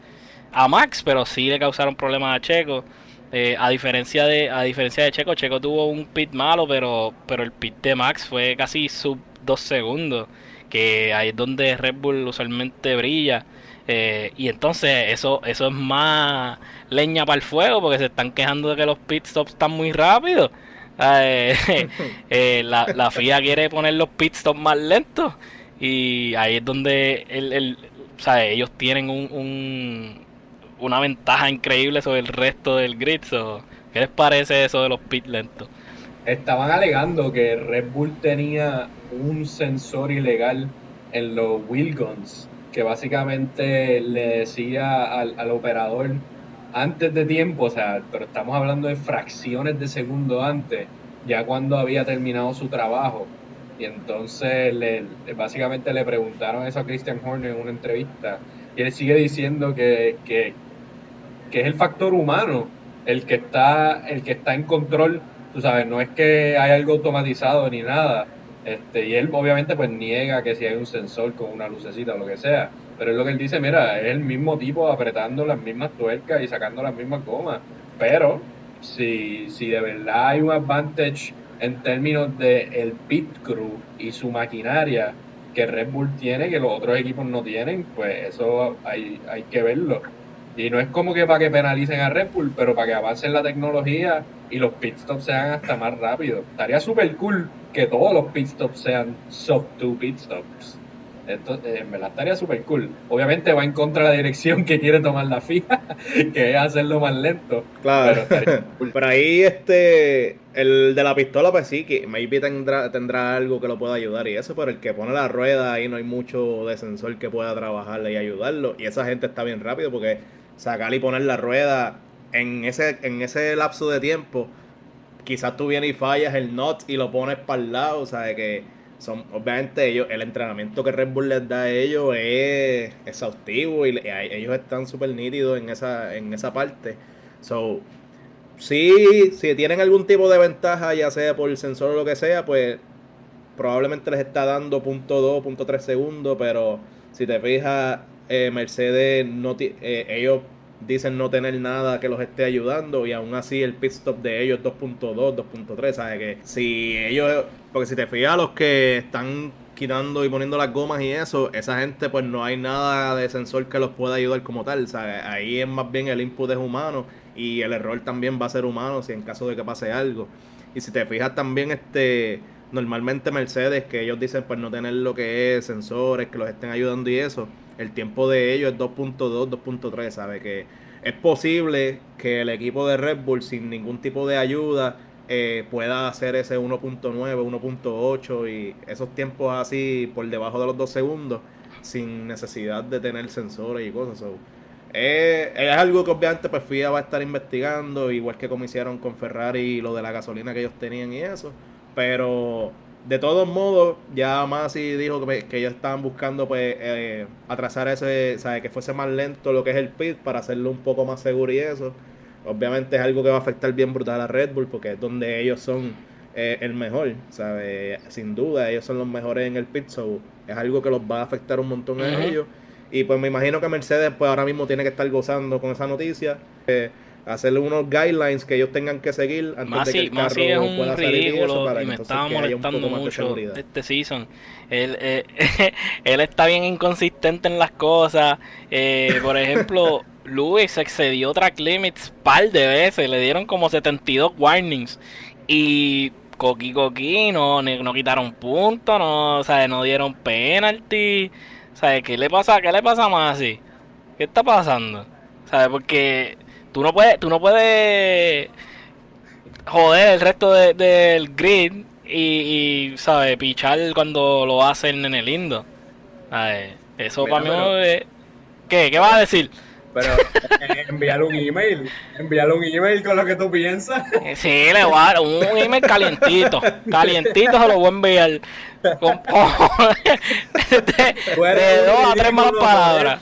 a Max, pero sí le causaron problemas a Checo. Eh, a diferencia de a diferencia de Checo, Checo tuvo un pit malo, pero pero el pit de Max fue casi sub dos segundos, que ahí es donde Red Bull usualmente brilla. Eh, y entonces eso, eso es más leña para el fuego porque se están quejando de que los pit stops están muy rápidos. Eh, eh, la, la FIA quiere poner los pit stops más lentos y ahí es donde el, el, o sea, ellos tienen un, un, una ventaja increíble sobre el resto del grid. ¿Qué les parece eso de los pit lentos? Estaban alegando que Red Bull tenía un sensor ilegal en los wheel guns que básicamente le decía al, al operador antes de tiempo, o sea, pero estamos hablando de fracciones de segundo antes, ya cuando había terminado su trabajo. Y entonces le, básicamente le preguntaron eso a Christian Horner en una entrevista. Y él sigue diciendo que, que, que, es el factor humano el que está, el que está en control. Tú sabes, no es que hay algo automatizado ni nada. Este, y él obviamente pues niega que si hay un sensor con una lucecita o lo que sea. Pero es lo que él dice, mira, es el mismo tipo apretando las mismas tuercas y sacando las mismas gomas. Pero si, si de verdad hay un advantage en términos de el pit crew y su maquinaria que Red Bull tiene, que los otros equipos no tienen, pues eso hay, hay que verlo. Y no es como que para que penalicen a Red Bull, pero para que avancen la tecnología y los pit stops sean hasta más rápidos. Estaría súper cool que todos los pit stops sean soft 2 pit stops. Esto, eh, en verdad estaría súper cool. Obviamente va en contra de la dirección que quiere tomar la fija, que es hacerlo más lento. Claro. Pero, ahí este, el de la pistola, pues sí, que maybe tendrá, tendrá algo que lo pueda ayudar y eso, pero el que pone la rueda ahí no hay mucho de sensor que pueda trabajarle y ayudarlo. Y esa gente está bien rápido porque sacar y poner la rueda en ese, en ese lapso de tiempo, quizás tú vienes y fallas el not y lo pones para el lado, o sea, que son, obviamente ellos, el entrenamiento que Red Bull les da a ellos es exhaustivo y ellos están súper nítidos en esa, en esa parte. So, sí, si tienen algún tipo de ventaja, ya sea por el sensor o lo que sea, pues probablemente les está dando punto .2, punto .3 segundos, pero si te fijas, eh, Mercedes, no eh, ellos dicen no tener nada que los esté ayudando y aún así el pit stop de ellos 2.2, 2.3, ¿sabes? Que si ellos, porque si te fijas los que están quitando y poniendo las gomas y eso, esa gente pues no hay nada de sensor que los pueda ayudar como tal. Ahí es más bien el input es humano y el error también va a ser humano si en caso de que pase algo. Y si te fijas también este normalmente Mercedes que ellos dicen pues no tener lo que es sensores que los estén ayudando y eso el tiempo de ellos es 2.2, 2.3, ¿sabe? Que es posible que el equipo de Red Bull sin ningún tipo de ayuda eh, pueda hacer ese 1.9, 1.8 y esos tiempos así por debajo de los 2 segundos sin necesidad de tener sensores y cosas. es algo que obviamente pues FIA va a estar investigando, igual que como hicieron con Ferrari y lo de la gasolina que ellos tenían y eso. Pero de todos modos, ya Masi dijo que, que, ellos estaban buscando pues eh, atrasar ese, ¿sabe? que fuese más lento lo que es el pit para hacerlo un poco más seguro y eso. Obviamente es algo que va a afectar bien brutal a Red Bull porque es donde ellos son eh, el mejor, ¿sabe? Sin duda, ellos son los mejores en el pit, so es algo que los va a afectar un montón a ellos. Y pues me imagino que Mercedes pues ahora mismo tiene que estar gozando con esa noticia. Eh, hacerle unos guidelines que ellos tengan que seguir antes de que el carro es un pueda ridículo y, me estaba molestando mucho este season. Él, eh, él está bien inconsistente en las cosas. Eh, por ejemplo, Lewis excedió track limits par de veces. Le dieron como 72 warnings. Y Coqui Coqui no, no quitaron puntos, no, o sea, no dieron penalty. ¿Sabes qué le pasa? ¿Qué le pasa más así? ¿Qué está pasando? ¿Sabes? Porque Tú no puedes, tú no puedes joder el resto del grid y, y, ¿sabes? Pichar cuando lo hacen en el lindo. Eso para mí es... ¿Qué? ¿Qué vas a decir? Pero enviar un email, enviar un email con lo que tú piensas. Eh, sí, le voy a dar un email calientito, calientito se lo voy a enviar. Con, de, dos a tres malas palabras.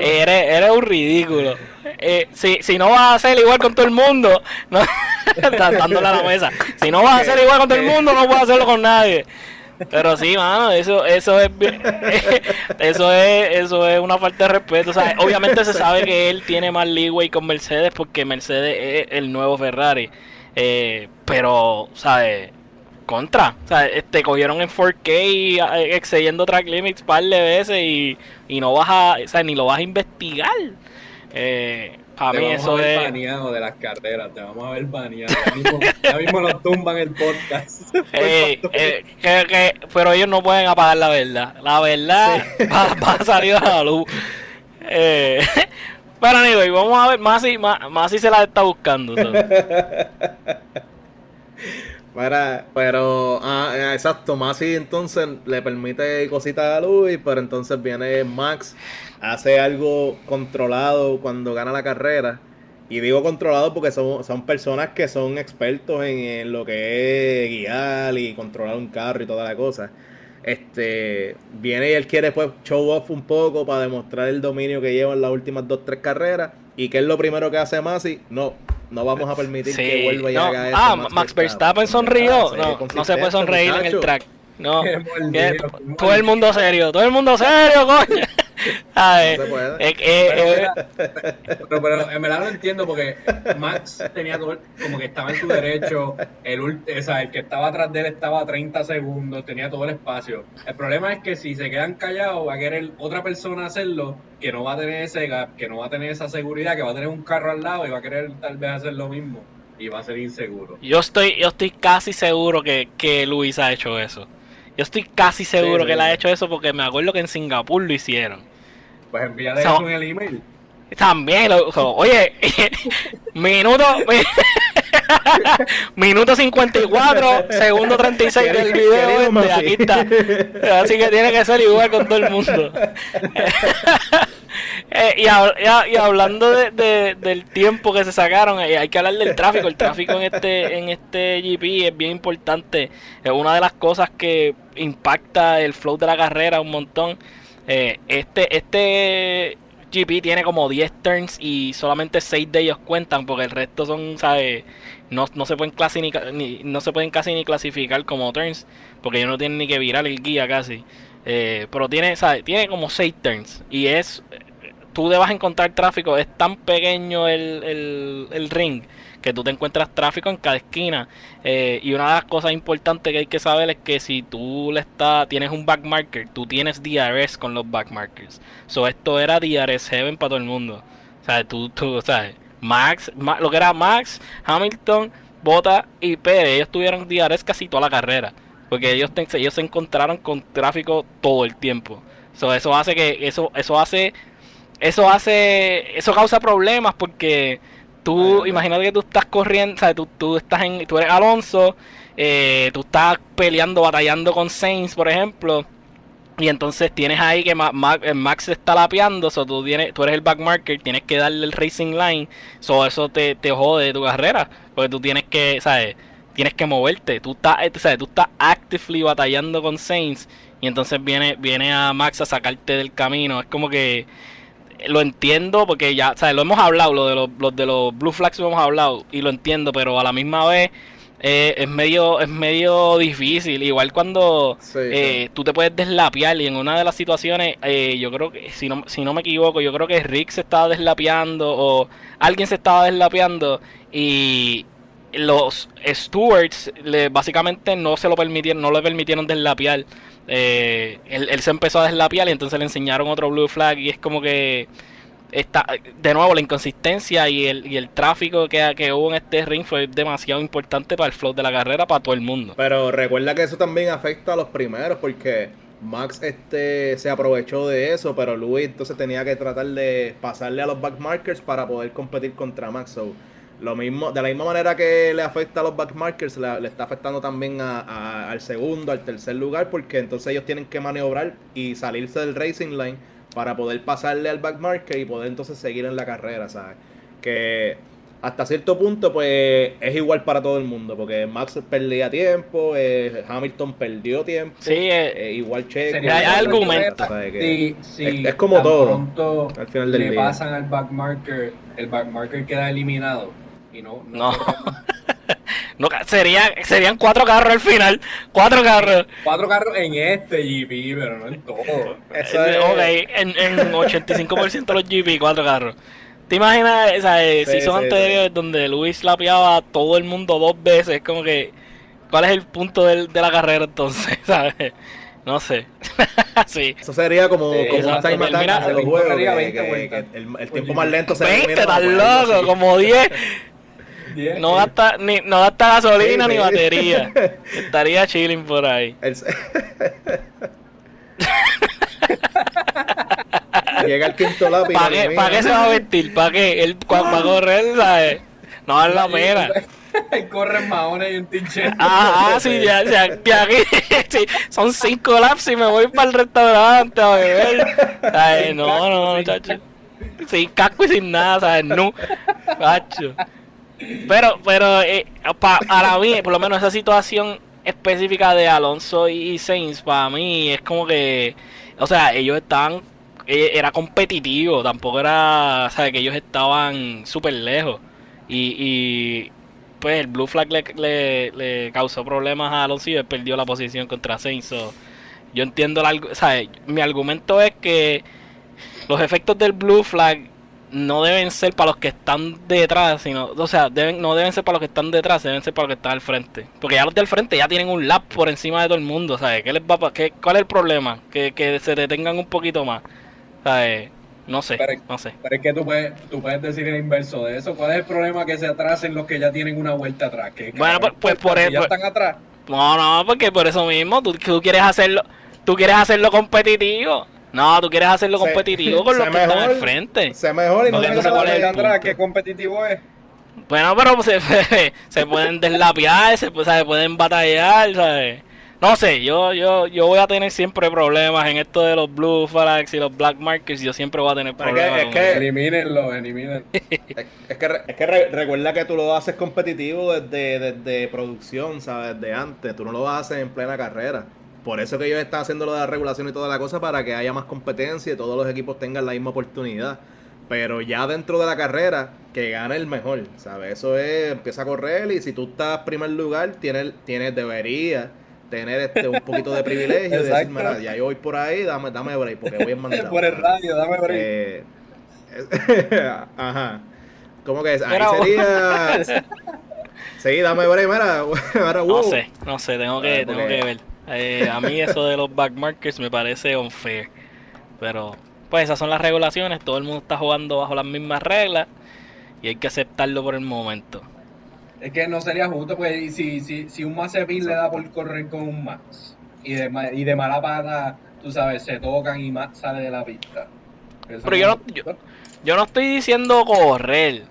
Eres, eres un ridículo. Eh, si, si no vas a hacer igual con todo el mundo, no, dándole a la mesa. Si no vas a hacer igual con todo el mundo, no puedes hacerlo con nadie. Pero sí, mano, eso, eso es eso es, eso es una falta de respeto. O sea, obviamente se sabe que él tiene más leeway con Mercedes porque Mercedes es el nuevo Ferrari. Eh, pero, ¿sabes? contra. O sea, este, cogieron en 4K eh, excediendo track limits par de veces y, y no vas a, o sea, ni lo vas a investigar. Eh, Te mí vamos eso a ver es... baneado de las carreras, te vamos a ver baneado. Ya mismo, ya mismo nos tumban el podcast. Eh, eh, que- que- pero ellos no pueden apagar la verdad. La verdad va, va a salir a la luz. Eh, pero anyway, vamos a ver, Ma- Masi se la está buscando. Para, pero, ah, eh, exacto, Masi entonces le permite cositas a Luis, pero entonces viene Max, hace algo controlado cuando gana la carrera. Y digo controlado porque son, son personas que son expertos en, en lo que es guiar y controlar un carro y toda la cosa. Este viene y él quiere pues show off un poco para demostrar el dominio que lleva en las últimas dos, tres carreras. ¿Y qué es lo primero que hace Masi? No, no vamos a permitir Sí, que vuelva y no. haga eso. Ah, Max Verstappen sonrió. Sí, No, no se puede sonreír en el track. No, Qué mordido, que- qué todo el mundo serio, todo el mundo serio, coño. Ay, No se puede. eh, eh, Pero, eh, pero, pero en verdad no entiendo porque Max tenía todo, el- como que estaba en su derecho, el, ult- o sea, el que estaba atrás de él estaba a 30 segundos, tenía todo el espacio. El problema es que si se quedan callados va a querer otra persona hacerlo que no va a tener ese gap, que no va a tener esa seguridad, que va a tener un carro al lado y va a querer tal vez hacer lo mismo y va a ser inseguro. Yo estoy, yo estoy casi seguro que, que Luis ha hecho eso. Yo estoy casi seguro Sí, que él ha hecho eso porque me acuerdo que en Singapur lo hicieron. Pues envíale So- eso en el email. También, lo- so, oye, minuto, minuto 54, segundo 36 del video. Este, aquí está. Así que tiene que ser igual con todo el mundo. Eh, y, hab- y ha- y hablando de, de- del tiempo que se sacaron, eh, hay que hablar del tráfico. El tráfico en este en este GP es bien importante. Es una de las cosas que impacta el flow de la carrera un montón. Eh, este este GP tiene como 10 turns y solamente 6 de ellos cuentan porque el resto son, ¿sabes? No, no se pueden clasi- ni, no se pueden casi ni clasificar como turns porque ellos no tienen ni que virar el guía casi. Eh, pero tiene, ¿sabes? Tiene como 6 turns y es tú te vas a encontrar tráfico, es tan pequeño el, el, el ring que tú te encuentras tráfico en cada esquina. Eh, y una de las cosas importantes que hay que saber es que si tú le estás, tienes un backmarker, tú tienes DRS con los backmarkers. So esto era DRS Heaven para todo el mundo. O sea, tú, tú sabes, Max, Ma- lo que era Max, Hamilton, Bota y Pérez, ellos tuvieron DRS casi toda la carrera. Porque ellos, ellos se encontraron con tráfico todo el tiempo. So, eso hace que, eso, eso hace eso hace eso causa problemas porque tú imagínate que tú estás corriendo o sea, tú, tú estás en tú eres Alonso eh, tú estás peleando batallando con Sainz por ejemplo y entonces tienes ahí que Ma- Ma- eh, Max se está lapeando so tú tienes tú eres el backmarker tienes que darle el racing line so eso te, te jode tu carrera porque tú tienes que sabes tienes que moverte tú estás eh, sabes, tú estás actively batallando con Sainz y entonces viene viene a Max a sacarte del camino es como que lo entiendo porque ya, ¿sabes? Lo hemos hablado, lo de los, de los Blue Flags lo hemos hablado y lo entiendo, pero a la misma vez eh, es medio es medio difícil. Igual cuando Sí, eh, tú te puedes deslapear y en una de las situaciones, eh, yo creo que, si no, si no me equivoco, yo creo que Rick se estaba deslapeando o alguien se estaba deslapeando y los stewards le, básicamente no se lo permitieron, no le permitieron deslapear. Eh, él, se empezó a deslapear y entonces le enseñaron otro blue flag y es como que está de nuevo la inconsistencia y el, y el tráfico que, que hubo en este ring fue demasiado importante para el flow de la carrera para todo el mundo. Pero recuerda que eso también afecta a los primeros porque Max este se aprovechó de eso, pero Luis entonces tenía que tratar de pasarle a los backmarkers para poder competir contra Max. So, lo mismo, de la misma manera que le afecta a los backmarkers, le, le está afectando también a- a- al segundo, al tercer lugar, porque entonces ellos tienen que maniobrar y salirse del racing line para poder pasarle al backmarker y poder entonces seguir en la carrera, ¿sabes? Que hasta cierto punto, pues es igual para todo el mundo, porque Max perdía tiempo, eh, Hamilton perdió tiempo, Sí, eh, eh, igual Checo. Hay igual argumento. o sea, que Sí, sí, es, es como todo. pronto al final del le día. pasan al backmarker, el backmarker queda eliminado. Y no, No. No, sería, serían cuatro carros al final. Cuatro carros. Cuatro carros en este GP, pero no en todo. Eso es- Ok, en, en 85% de los GP, cuatro carros. ¿Te imaginas esa eh, Sí, season sí, anterior donde Luis lapeaba a todo el mundo dos veces? Como que ¿Cuál es el punto del- de la carrera entonces? ¿Sabes? No sé. sí. Eso sería como, Sí, como un time attack de los el juegos. correría que- 20 que- vueltas. que el, el tiempo más lento se 20, elimina estás loco, como 10. No gasta, ni, no gasta gasolina Sí, ni batería. Estaría chilling por ahí. El- Llega el quinto lápiz. ¿Para qué. ¿Para qué se va a vestir? ¿Para qué? Él para correr, ¿sabes? No vale la pena. Ahí corren maones y un t-shirt. Ah, ah, sí, ya, ya, aquí, sí, son cinco laps y me voy para el restaurante a beber. Ay, no, no, chacho. Sin casco y sin nada, ¿sabes? No, cacho. Pero, pero, eh, pa- para mí, por lo menos esa situación específica de Alonso y Sainz, para mí es como que, o sea, ellos estaban, eh, era competitivo, tampoco era, ¿sabes? Que ellos estaban súper lejos. Y, y, pues el Blue Flag le, le, causó problemas a Alonso y perdió la posición contra Sainz. So, yo entiendo, la, ¿sabes? Mi argumento es que los efectos del Blue Flag no deben ser para los que están detrás, sino, o sea, deben, no deben ser para los que están detrás, deben ser para los que están al frente. Porque ya los del frente ya tienen un lap por encima de todo el mundo, ¿sabes? ¿Qué les va, qué, ¿Cuál es el problema? Que, que se detengan un poquito más, ¿sabes? No sé, Pero- no sé. Pero es que tú puedes, tú puedes decir el inverso de eso. ¿Cuál es el problema que se atrasen los que ya tienen una vuelta atrás? ¿Qué Bueno, pues- pues por el- ya están atrás. No, no, porque por eso mismo tú, tú quieres hacerlo, tú quieres hacerlo competitivo. No, tú quieres hacerlo Se- competitivo con los que están al frente. Se mejor y no Ok, se entonces, ¿cuál es atrás, punto? ¿qué competitivo es? Bueno, pero se, se pueden deslapiar, se, pu- ¿sabes? pueden batallar, ¿sabes? No sé, yo, yo, yo voy a tener siempre problemas en esto de los blue flags y los black markers. Yo siempre voy a tener es que- problemas. es que- eso. Elimínenlo, elimínenlo. Es, es que, es que re- recuerda que tú lo haces competitivo desde, desde producción, ¿sabes? Desde antes. Tú no lo haces en plena carrera. Por eso que ellos están haciendo lo de la regulación y toda la cosa para que haya más competencia y todos los equipos tengan la misma oportunidad. Pero ya dentro de la carrera, que gane el mejor, ¿sabes? Eso es, empieza a correr y si tú estás primer lugar, tienes, tienes debería tener este, un poquito de privilegio y decir, mira, ya yo voy por ahí, dame, dame break porque voy en mandado. Por el radio, dame break. Eh, ajá. ¿Cómo que es? Ahí sería. sí, dame break, mira. No wow. sé, no sé, tengo que, tengo que ver. Eh, a mí eso de los back markers me parece unfair. Pero, pues esas son las regulaciones, todo el mundo está jugando bajo las mismas reglas y hay que aceptarlo por el momento. Es que no sería justo, pues, y si, si, si un Mazepin le da por correr con un Max y de, ma- y de mala pata, tú sabes, se tocan y Max sale de la pista. Eso Pero yo no- justo. Yo no estoy diciendo correr.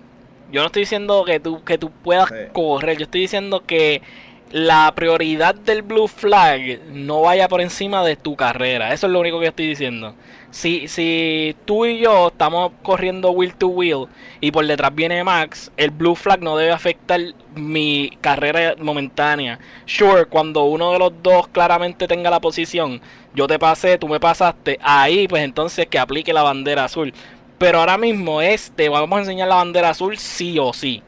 Yo no estoy diciendo que tú, que tú puedas Sí. correr. Yo estoy diciendo que la prioridad del blue flag no vaya por encima de tu carrera. Eso es lo único que estoy diciendo. Si, si tú y yo estamos corriendo wheel to wheel y por detrás viene Max, el blue flag no debe afectar mi carrera momentánea. Sure, cuando uno de los dos claramente tenga la posición, yo te pasé, tú me pasaste, ahí pues entonces que aplique la bandera azul. Pero ahora mismo es, te vamos a enseñar la bandera azul sí o sí.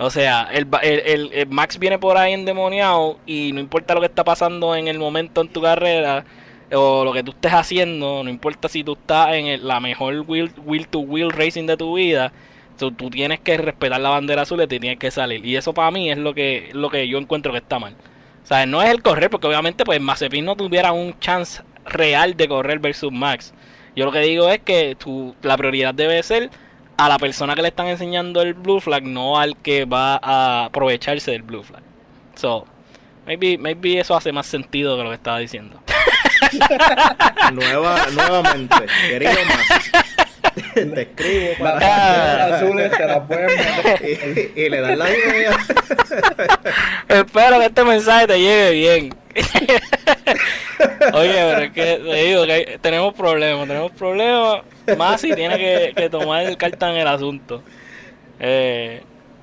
O sea, el, el- el- el Max viene por ahí endemoniado y no importa lo que está pasando en el momento en tu carrera o lo que tú estés haciendo, no importa si tú estás en la mejor wheel, wheel to wheel racing de tu vida, tú, tú tienes que respetar la bandera azul y te tienes que salir. Y eso para mí es lo que, lo que yo encuentro que está mal. O sea, no es el correr, porque obviamente pues Mazepin no tuviera un chance real de correr versus Max. Yo lo que digo es que tu, la prioridad debe ser a la persona que le están enseñando el blue flag, no al que va a aprovecharse del blue flag. So, maybe, maybe eso hace más sentido que lo que estaba diciendo. Nueva, nuevamente, querido más. Te escribo Las para. banderas azules te las pueden meter. y, y le das la idea. Espero que este mensaje te llegue bien. Oye, pero es que te digo que hay- tenemos problemas, tenemos problemas. Más si tiene que, que tomar carta en el asunto. Eh,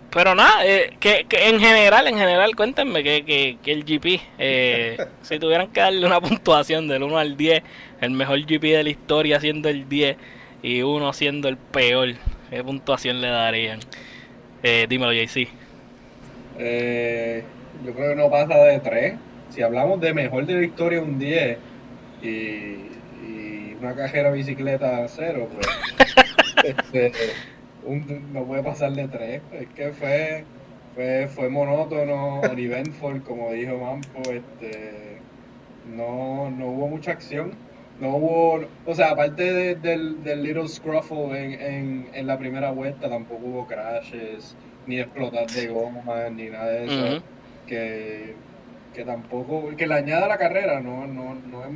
pero nada, eh, que, que en general, en general, cuéntenme que, que, que el GP, eh, si tuvieran que darle una puntuación del 1 al 10, el mejor GP de la historia siendo el 10 y uno siendo el peor, ¿qué puntuación le darían? Eh, dímelo, JC. Eh, yo creo que no pasa de 3. Si hablamos de mejor de la historia, un 10 y, y una cajera bicicleta 0, pues este, un- no puede pasar de 3. Es que fue, fue, fue monótono, uneventful, como dijo Mampo, este, no, no hubo mucha acción. No hubo, o sea, aparte del, del little scruffle en, en, en, la primera vuelta, tampoco hubo crashes, ni explotar de goma, ni nada de eso. que, que tampoco, que le añade a la carrera, no, no, no, es,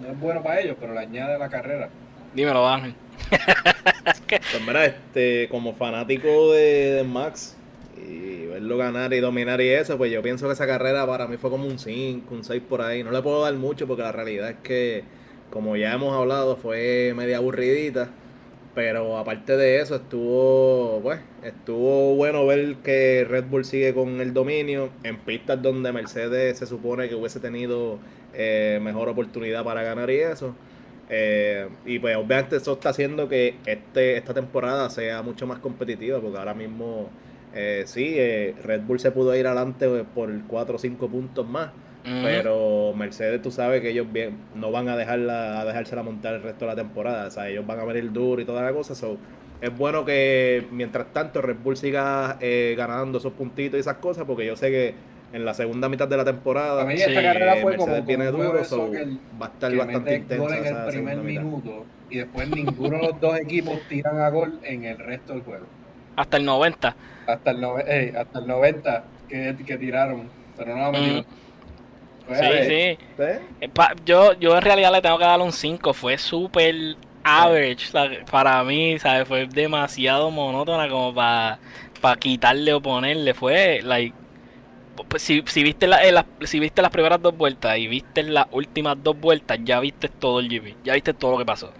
no es bueno para ellos, pero le añade a la carrera. Dímelo, Ángel. pues mira, este, como fanático de, de Max, y verlo ganar y dominar y eso, pues yo pienso que esa carrera para mí fue como un 5, un 6 por ahí. No le puedo dar mucho porque la realidad es que, como ya hemos hablado, fue media aburridita. Pero aparte de eso, estuvo, pues, estuvo bueno ver que Red Bull sigue con el dominio en pistas donde Mercedes se supone que hubiese tenido eh, mejor oportunidad para ganar y eso. Eh, y pues obviamente eso está haciendo que este, esta temporada sea mucho más competitiva porque ahora mismo eh, sí, eh, Red Bull se pudo ir adelante por 4 o 5 puntos más. Pero Mercedes, tú sabes que ellos bien, no van a, dejarla, a dejársela montar el resto de la temporada. O sea, ellos van a venir duro y toda la cosa. So, es bueno que mientras tanto Red Bull siga eh, ganando esos puntitos y esas cosas, porque yo sé que en la segunda mitad de la temporada a mí esta carrera fue Mercedes como, viene duro, que so, el, va a estar bastante intensa gol en esa el primer mitad. minuto y después ninguno de los dos equipos tiran a gol en el resto del juego. Hasta el 90. Hasta el, nove- ey, hasta el 90 que, que tiraron, pero no la metieron. Fue Sí, ver, sí. ¿Ves? Eh, pa- Yo, yo en realidad le tengo que dar un 5. Fue súper average. para mí, ¿sabes? Fue demasiado monótona como para quitarle o ponerle. Fue, like. pues, si, si, viste la- eh, las- si viste las primeras dos vueltas y viste las últimas dos vueltas, ya viste todo el GP. Ya viste todo lo que pasó.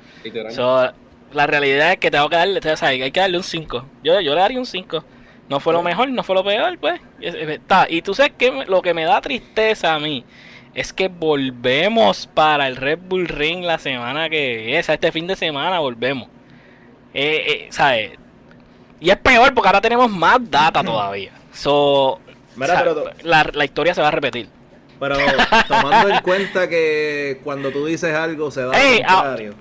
So, la realidad es que tengo que darle, o sea, hay que darle un 5. Yo, yo le daría un 5. No fue lo mejor, no fue lo peor, pues. Es- es- Está. Y tú sabes que lo que me da tristeza a mí es que volvemos para el Red Bull Ring la semana que es, este fin de semana volvemos. Eh, eh, ¿sabes? Y es peor porque ahora tenemos más data todavía. So, Mira, pero- la, la historia se va a repetir. Pero tomando en cuenta que cuando tú dices algo se da Ey, lo ah, contrario,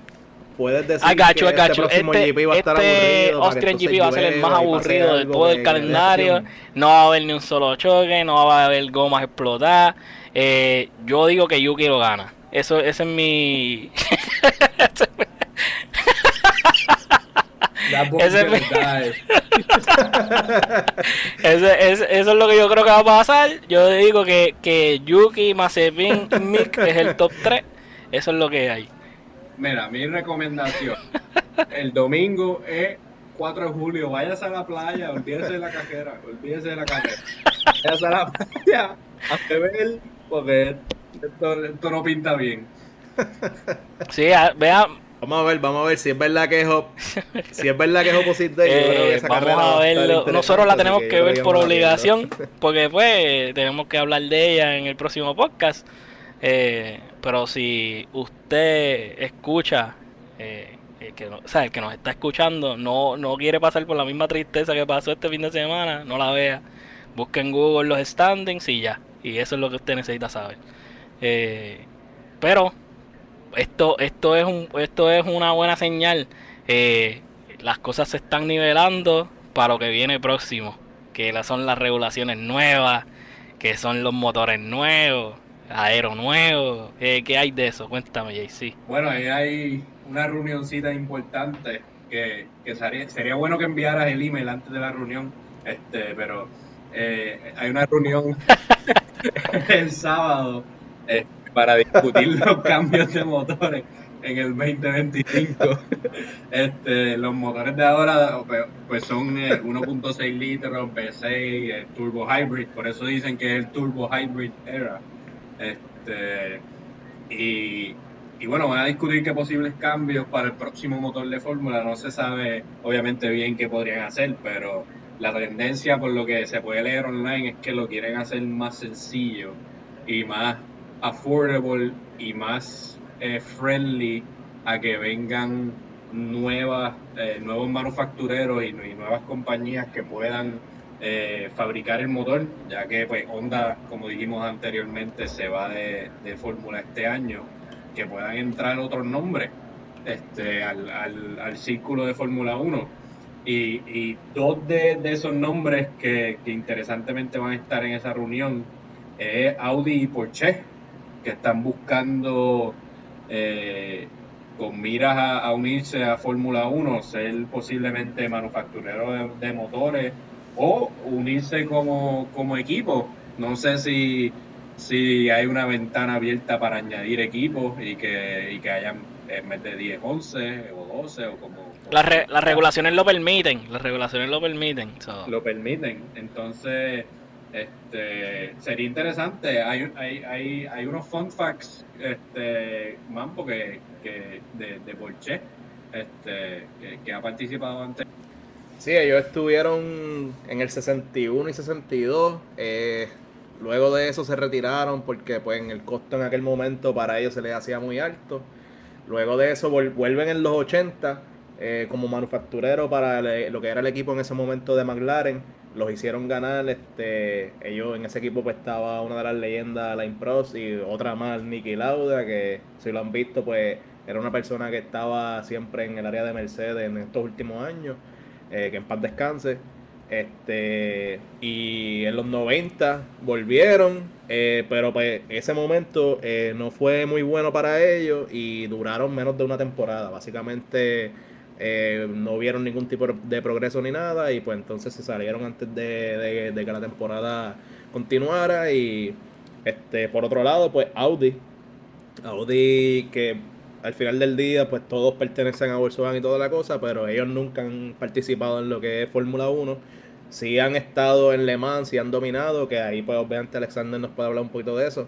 puedes decir I got you, I que got este you. próximo Este, GP va a estar este aburrido. Austrian GP va a ser el más aburrido de todo el calendario. No va a haber ni un solo choque, no va a haber gomas explotadas. Eh, yo digo que Yuki lo gana. Eso, ese es mi. Ese die. ese- ese- eso es lo que yo creo que va a pasar. Yo digo que, que Yuki, Mazepin Mick es el top 3. Eso es lo que hay. Mira, mi recomendación. El domingo es 4 de julio. Váyase a la playa, olvídese de la cajera, olvídese de la carrera. Váyase a la playa a beber, porque esto, esto no pinta bien. Sí, a- vea, Vamos a ver, vamos a ver si es verdad que es op- si es verdad que es opposite day. Eh, esa vamos va a verlo. Nosotros la tenemos que ver por obligación, porque pues tenemos que hablar de ella en el próximo podcast. Eh, pero si usted escucha, eh, el que o sea, el que nos está escuchando, no, no quiere pasar por la misma tristeza que pasó este fin de semana, no la vea. Busque en Google los standings y ya. Y eso es lo que usted necesita saber. Eh, pero esto, esto es un, esto es una buena señal. Eh, las cosas se están nivelando para lo que viene próximo, que son las regulaciones nuevas, que son los motores nuevos, aero nuevo. Eh, ¿Qué hay de eso? Cuéntame, JC. Bueno, ahí hay una reunioncita importante que, que sería, sería bueno que enviaras el email antes de la reunión, este, pero eh, hay una reunión el sábado eh, para discutir los cambios de motores en el 2025. Este, los motores de ahora pues, pues son eh, 1.6 litros, V6, eh, turbo hybrid, por eso dicen que es el turbo hybrid era. Este, y, bueno, van a discutir qué posibles cambios para el próximo motor de fórmula. No se sabe obviamente bien qué podrían hacer, pero la tendencia por lo que se puede leer online es que lo quieren hacer más sencillo y más affordable y más eh, friendly a que vengan nuevas, eh, nuevos manufactureros y nuevas compañías que puedan eh, fabricar el motor, ya que pues Honda, como dijimos anteriormente, se va de, de fórmula este año, que puedan entrar otros nombres este, al, al, al círculo de Fórmula 1. Y, dos de, esos nombres que, interesantemente van a estar en esa reunión es Audi y Porsche, que están buscando eh, con miras a, unirse a Fórmula 1, ser posiblemente manufacturero de, motores o unirse como, como equipo. No sé si, si hay una ventana abierta para añadir equipos y que, y que hayan en vez de 10, 11 o 12 o como... Las, las regulaciones lo permiten, las regulaciones lo permiten. Lo permiten, entonces este, sería interesante. Hay, hay, hay, hay unos fun facts, este, Mampo, que, que de, de Porsche, este, que, ha participado antes. Sí, ellos estuvieron en el 61 y 62. Eh, luego de eso se retiraron porque pues el costo en aquel momento para ellos se les hacía muy alto. Luego de eso vuelven en los 80 eh, como manufacturero para lo que era el equipo en ese momento de McLaren. Los hicieron ganar. Este, ellos en ese equipo pues estaba una de las leyendas, la Pros y otra más, Nicky Lauda, que si lo han visto pues era una persona que estaba siempre en el área de Mercedes en estos últimos años. Eh, que en paz descanse. Este, y en los 90 volvieron, eh, pero pues ese momento eh, no fue muy bueno para ellos y duraron menos de una temporada. Básicamente no vieron ningún tipo de progreso ni nada y pues entonces se salieron antes de, que la temporada continuara y este por otro lado pues Audi Audi que al final del día pues todos pertenecen a Volkswagen y toda la cosa pero ellos nunca han participado en lo que es Fórmula 1 si han estado en Le Mans, si han dominado, que ahí pues obviamente Alexander nos puede hablar un poquito de eso.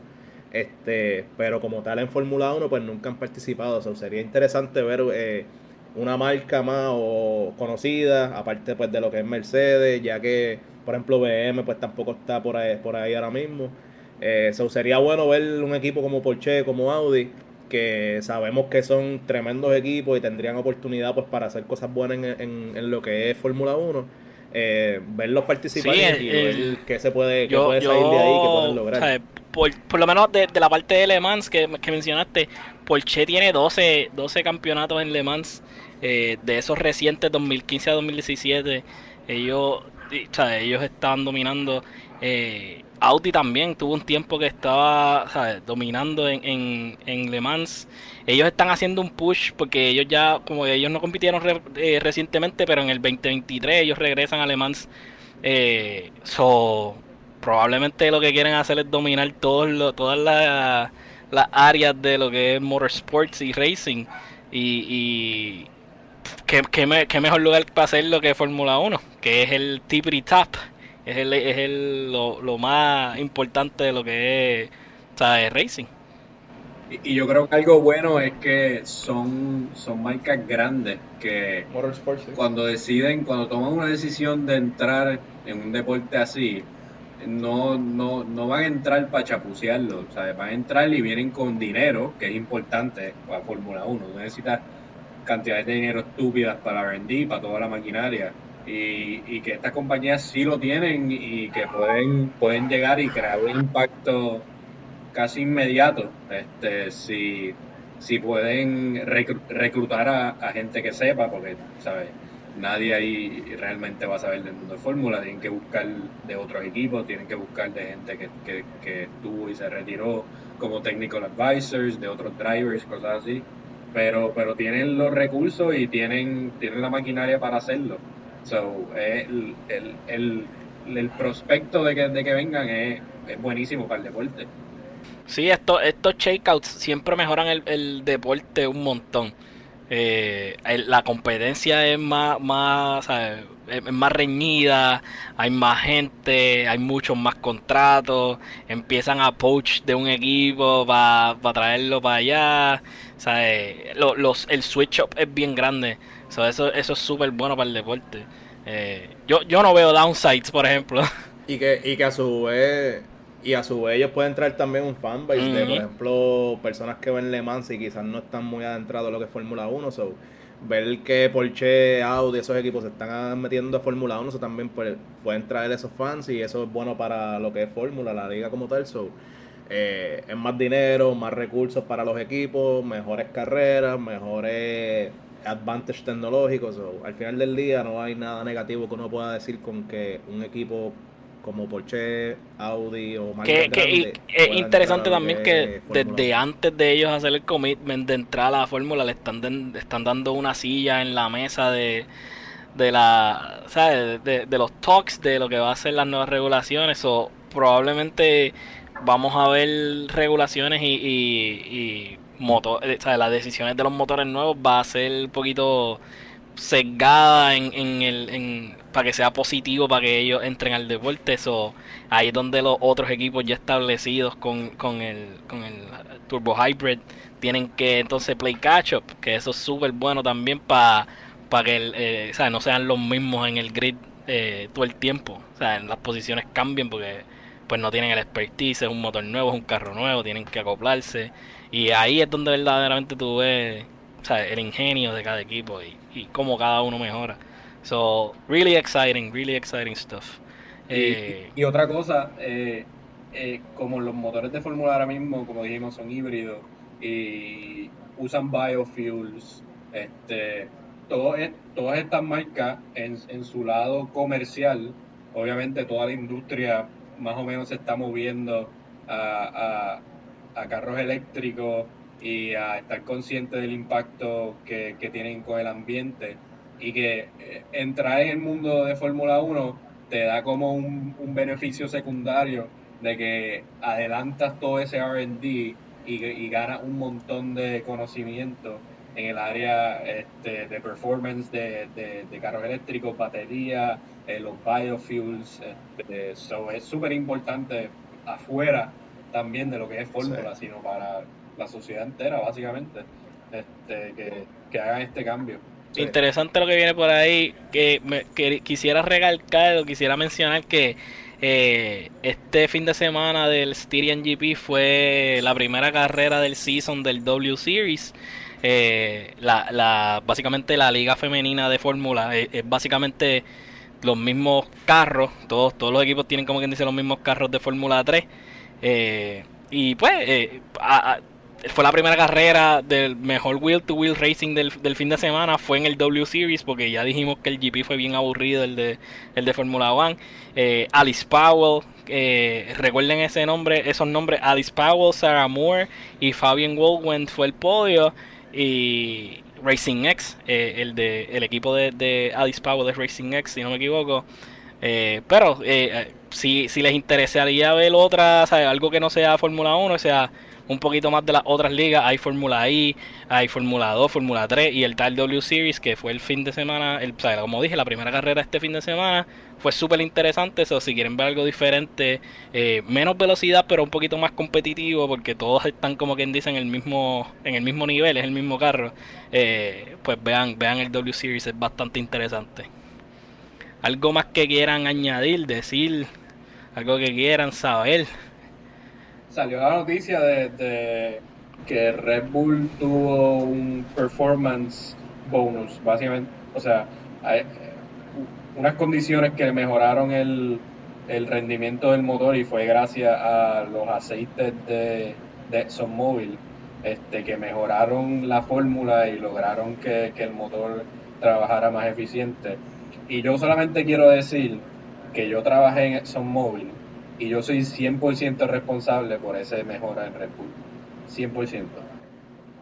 Este, pero como tal en Fórmula 1 pues nunca han participado. O sería interesante ver eh, una marca más o conocida, aparte pues de lo que es Mercedes, ya que por ejemplo BM pues tampoco está por ahí, por ahí ahora mismo. Eh, sería bueno ver un equipo como Porsche, como Audi, que sabemos que son tremendos equipos y tendrían oportunidad pues para hacer cosas buenas en, en lo que es Fórmula 1 eh, verlos participar y ver qué se puede, puede salir de ahí, qué pueden lograr. por, por, lo menos de, la parte de Le Mans que, que mencionaste, Porsche tiene 12, 12 campeonatos en Le Mans, eh, de esos recientes 2015 a 2017, ellos, ellos estaban dominando. Eh, Audi también tuvo un tiempo que estaba dominando en, en, en, Le Mans. Ellos están haciendo un push porque ellos ya, como ellos no compitieron eh, recientemente, pero en el 2023 ellos regresan a Le Mans. Eh, so, probablemente lo que quieren hacer es dominar todas las, áreas de lo que es motorsports y racing. Y, y ¿qué, mejor lugar para hacerlo que Fórmula 1, que es el Tippity Tap es, el, es el, lo, más importante de lo que es, o racing. Y, yo creo que algo bueno es que son, son marcas grandes que cuando deciden, cuando toman una decisión de entrar en un deporte así, no, no, no van a entrar para chapucearlo, van a entrar y vienen con dinero, que es importante para Fórmula 1. No necesitas cantidades de dinero estúpidas para R&D, para toda la maquinaria y, que estas compañías sí lo tienen y que pueden, pueden llegar y crear un impacto casi inmediato este, si, si pueden reclutar a, gente que sepa, porque ¿sabes? nadie ahí realmente va a saber del mundo de fórmula, tienen que buscar de otros equipos, tienen que buscar de gente que, que, que estuvo y se retiró como technical advisors, de otros drivers, cosas así. Pero, pero tienen los recursos y tienen, tienen la maquinaria para hacerlo. So, el, el, el, prospecto de que, de que vengan es, buenísimo para el deporte. Sí, esto, estos shakeouts siempre mejoran el, el deporte un montón. Eh, la competencia es más, más, es más reñida, hay más gente, hay muchos más contratos, empiezan a poach de un equipo para traerlo para allá. Los, el switch up es bien grande eso, eso es súper bueno para el deporte. Eh, yo, yo no veo downsides, por ejemplo. Y que, y que a su vez y a su vez ellos pueden traer también un fanbase de, por ejemplo, personas que ven Le Mans y quizás no están muy adentrados en lo que es Fórmula 1. So, ver que Porsche, Audi, esos equipos se están metiendo a Fórmula 1, so también pueden traer esos fans y eso es bueno para lo que es Fórmula, la liga como tal. So, eh, es más dinero, más recursos para los equipos, mejores carreras, mejores advantage tecnológico. al final del día no hay nada negativo que uno pueda decir con que un equipo como Porsche, Audi o que, que es interesante también que, desde antes de ellos hacer el commitment de entrar a la fórmula le están, están dando una silla en la mesa de, de la ¿sabes? De, de, los talks de lo que va a ser las nuevas regulaciones o probablemente vamos a ver regulaciones y, y, motor, eh, las decisiones de los motores nuevos va a ser un poquito sesgada en, en el en, para que sea positivo para que ellos entren al deporte. Eso ahí es donde los otros equipos ya establecidos con, con el con el turbo hybrid tienen que entonces play catch up que eso es súper bueno también para para que el, eh, no sean los mismos en el grid eh, todo el tiempo. O sea las posiciones cambien porque pues no tienen el expertise es un motor nuevo es un carro nuevo tienen que acoplarse y ahí es donde verdaderamente tú ves el ingenio de cada equipo y, y cómo cada uno mejora. So, really exciting, really exciting stuff. Y, eh, otra cosa, eh, eh, como los motores de Fórmula ahora mismo, como dijimos, son híbridos y usan biofuels, este, todo todas estas marcas en, en su lado comercial, obviamente toda la industria más o menos se está moviendo a, a, a carros eléctricos y a estar consciente del impacto que, tienen con el ambiente y que eh, entrar en el mundo de Fórmula 1 te da como un, beneficio secundario de que adelantas todo ese RD y, y ganas un montón de conocimiento en el área este, de performance de, de, carros eléctricos, baterías, eh, los biofuels. Este, es súper importante afuera también de lo que es Fórmula, sino para la sociedad entera, básicamente, este, que, que hagan este cambio. Interesante lo que viene por ahí, que, me, quisiera recalcar o quisiera mencionar que eh, este fin de semana del Styrian GP fue la primera carrera del season del W Series. Eh, la, la, básicamente la liga femenina de Fórmula es, básicamente los mismos carros, todos, todos los equipos tienen como quien dice los mismos carros de Fórmula 3. Eh, y pues a, fue la primera carrera del mejor wheel to wheel racing del, fin de semana fue en el W Series porque ya dijimos que el GP fue bien aburrido el de el de Fórmula One. Eh, Alice Powell eh, recuerden ese nombre esos nombres Alice Powell Sarah Moore y Fabian Goldwyn fue el podio y Racing X eh, el de el equipo de, Alice Powell es Racing X si no me equivoco pero si, si les interesaría ver otra algo que no sea Fórmula 1 o sea un poquito más de las otras ligas. Hay Fórmula I, hay Fórmula 2, Fórmula 3 y el tal W Series que fue el fin de semana, el, como dije, la primera carrera este fin de semana fue súper interesante. Eso, si quieren ver algo diferente, eh, menos velocidad, pero un poquito más competitivo, porque todos están como quien dicen en el mismo, en el mismo nivel, es el mismo carro. Eh, pues vean, vean el W Series, es bastante interesante. Algo más que quieran añadir, decir, algo que quieran saber salió la noticia de, que Red Bull tuvo un performance bonus, básicamente. O sea, hay unas condiciones que mejoraron el, rendimiento del motor y fue gracias a los aceites de, de ExxonMobil este, que mejoraron la fórmula y lograron que, que el motor trabajara más eficiente. Y yo solamente quiero decir que yo trabajé en ExxonMobil y yo soy 100% responsable por ese mejora en Red Bull. 100%.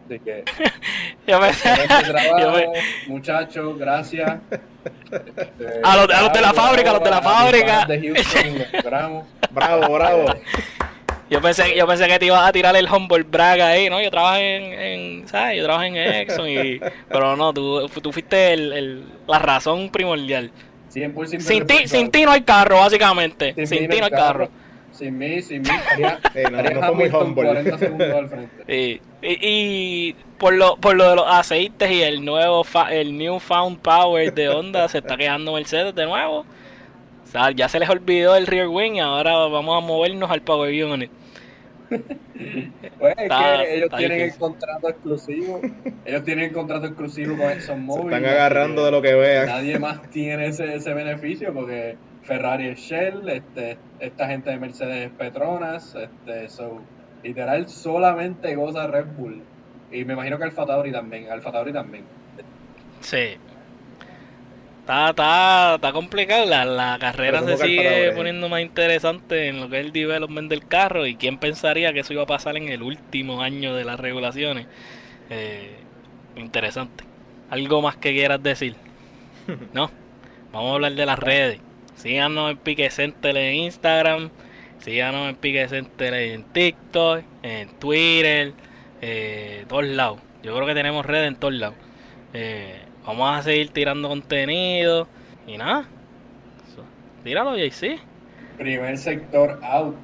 De que. yo me... trabajo, muchachos, gracias. a, los, a los de la fábrica, a los de la fábrica. De Houston, bravo, bravo. Yo pensé, yo pensé que te ibas a tirar el Humboldt Braga ahí, ¿no? Yo trabajo en, en ¿sabes? Yo trabajo en Exxon y... Pero no, tú, tú fuiste el, el, la razón primordial. Sin ti, sin ti no hay carro, básicamente. Sin, ti no hay carro. Sin mí, sin mí, estaría, muy 40 segundos al frente. Y, por, lo, por lo de los aceites y el nuevo el newfound power de Honda, se está quejando Mercedes de nuevo. O sea, ya se les olvidó el rear wing y ahora vamos a movernos al power unit. Pues es que ellos tienen el contrato exclusivo. Ellos tienen el contrato exclusivo con ExxonMobil. están agarrando de lo que vean. Nadie más tiene ese, ese beneficio porque Ferrari es Shell, este, esta gente de Mercedes es Petronas, este, so, literal solamente goza Red Bull. Y me imagino que Alfa Tauri también, Alfa Tauri también. Sí. Está, está, está complicado, la, la carrera se ¿cómo que el sigue progreso? poniendo más interesante en lo que es el development del carro y quién pensaría que eso iba a pasar en el último año de las regulaciones. Eh, interesante. ¿Algo más que quieras decir? ¿No? Vamos a hablar de las redes. Síganos en Pique Center en Instagram, síganos en Pique Center en TikTok, en Twitter, eh, todos lados. Yo creo que tenemos redes en todos lados. Eh, vamos a seguir tirando contenido y nada. Tíralo, JC. Primer sector out.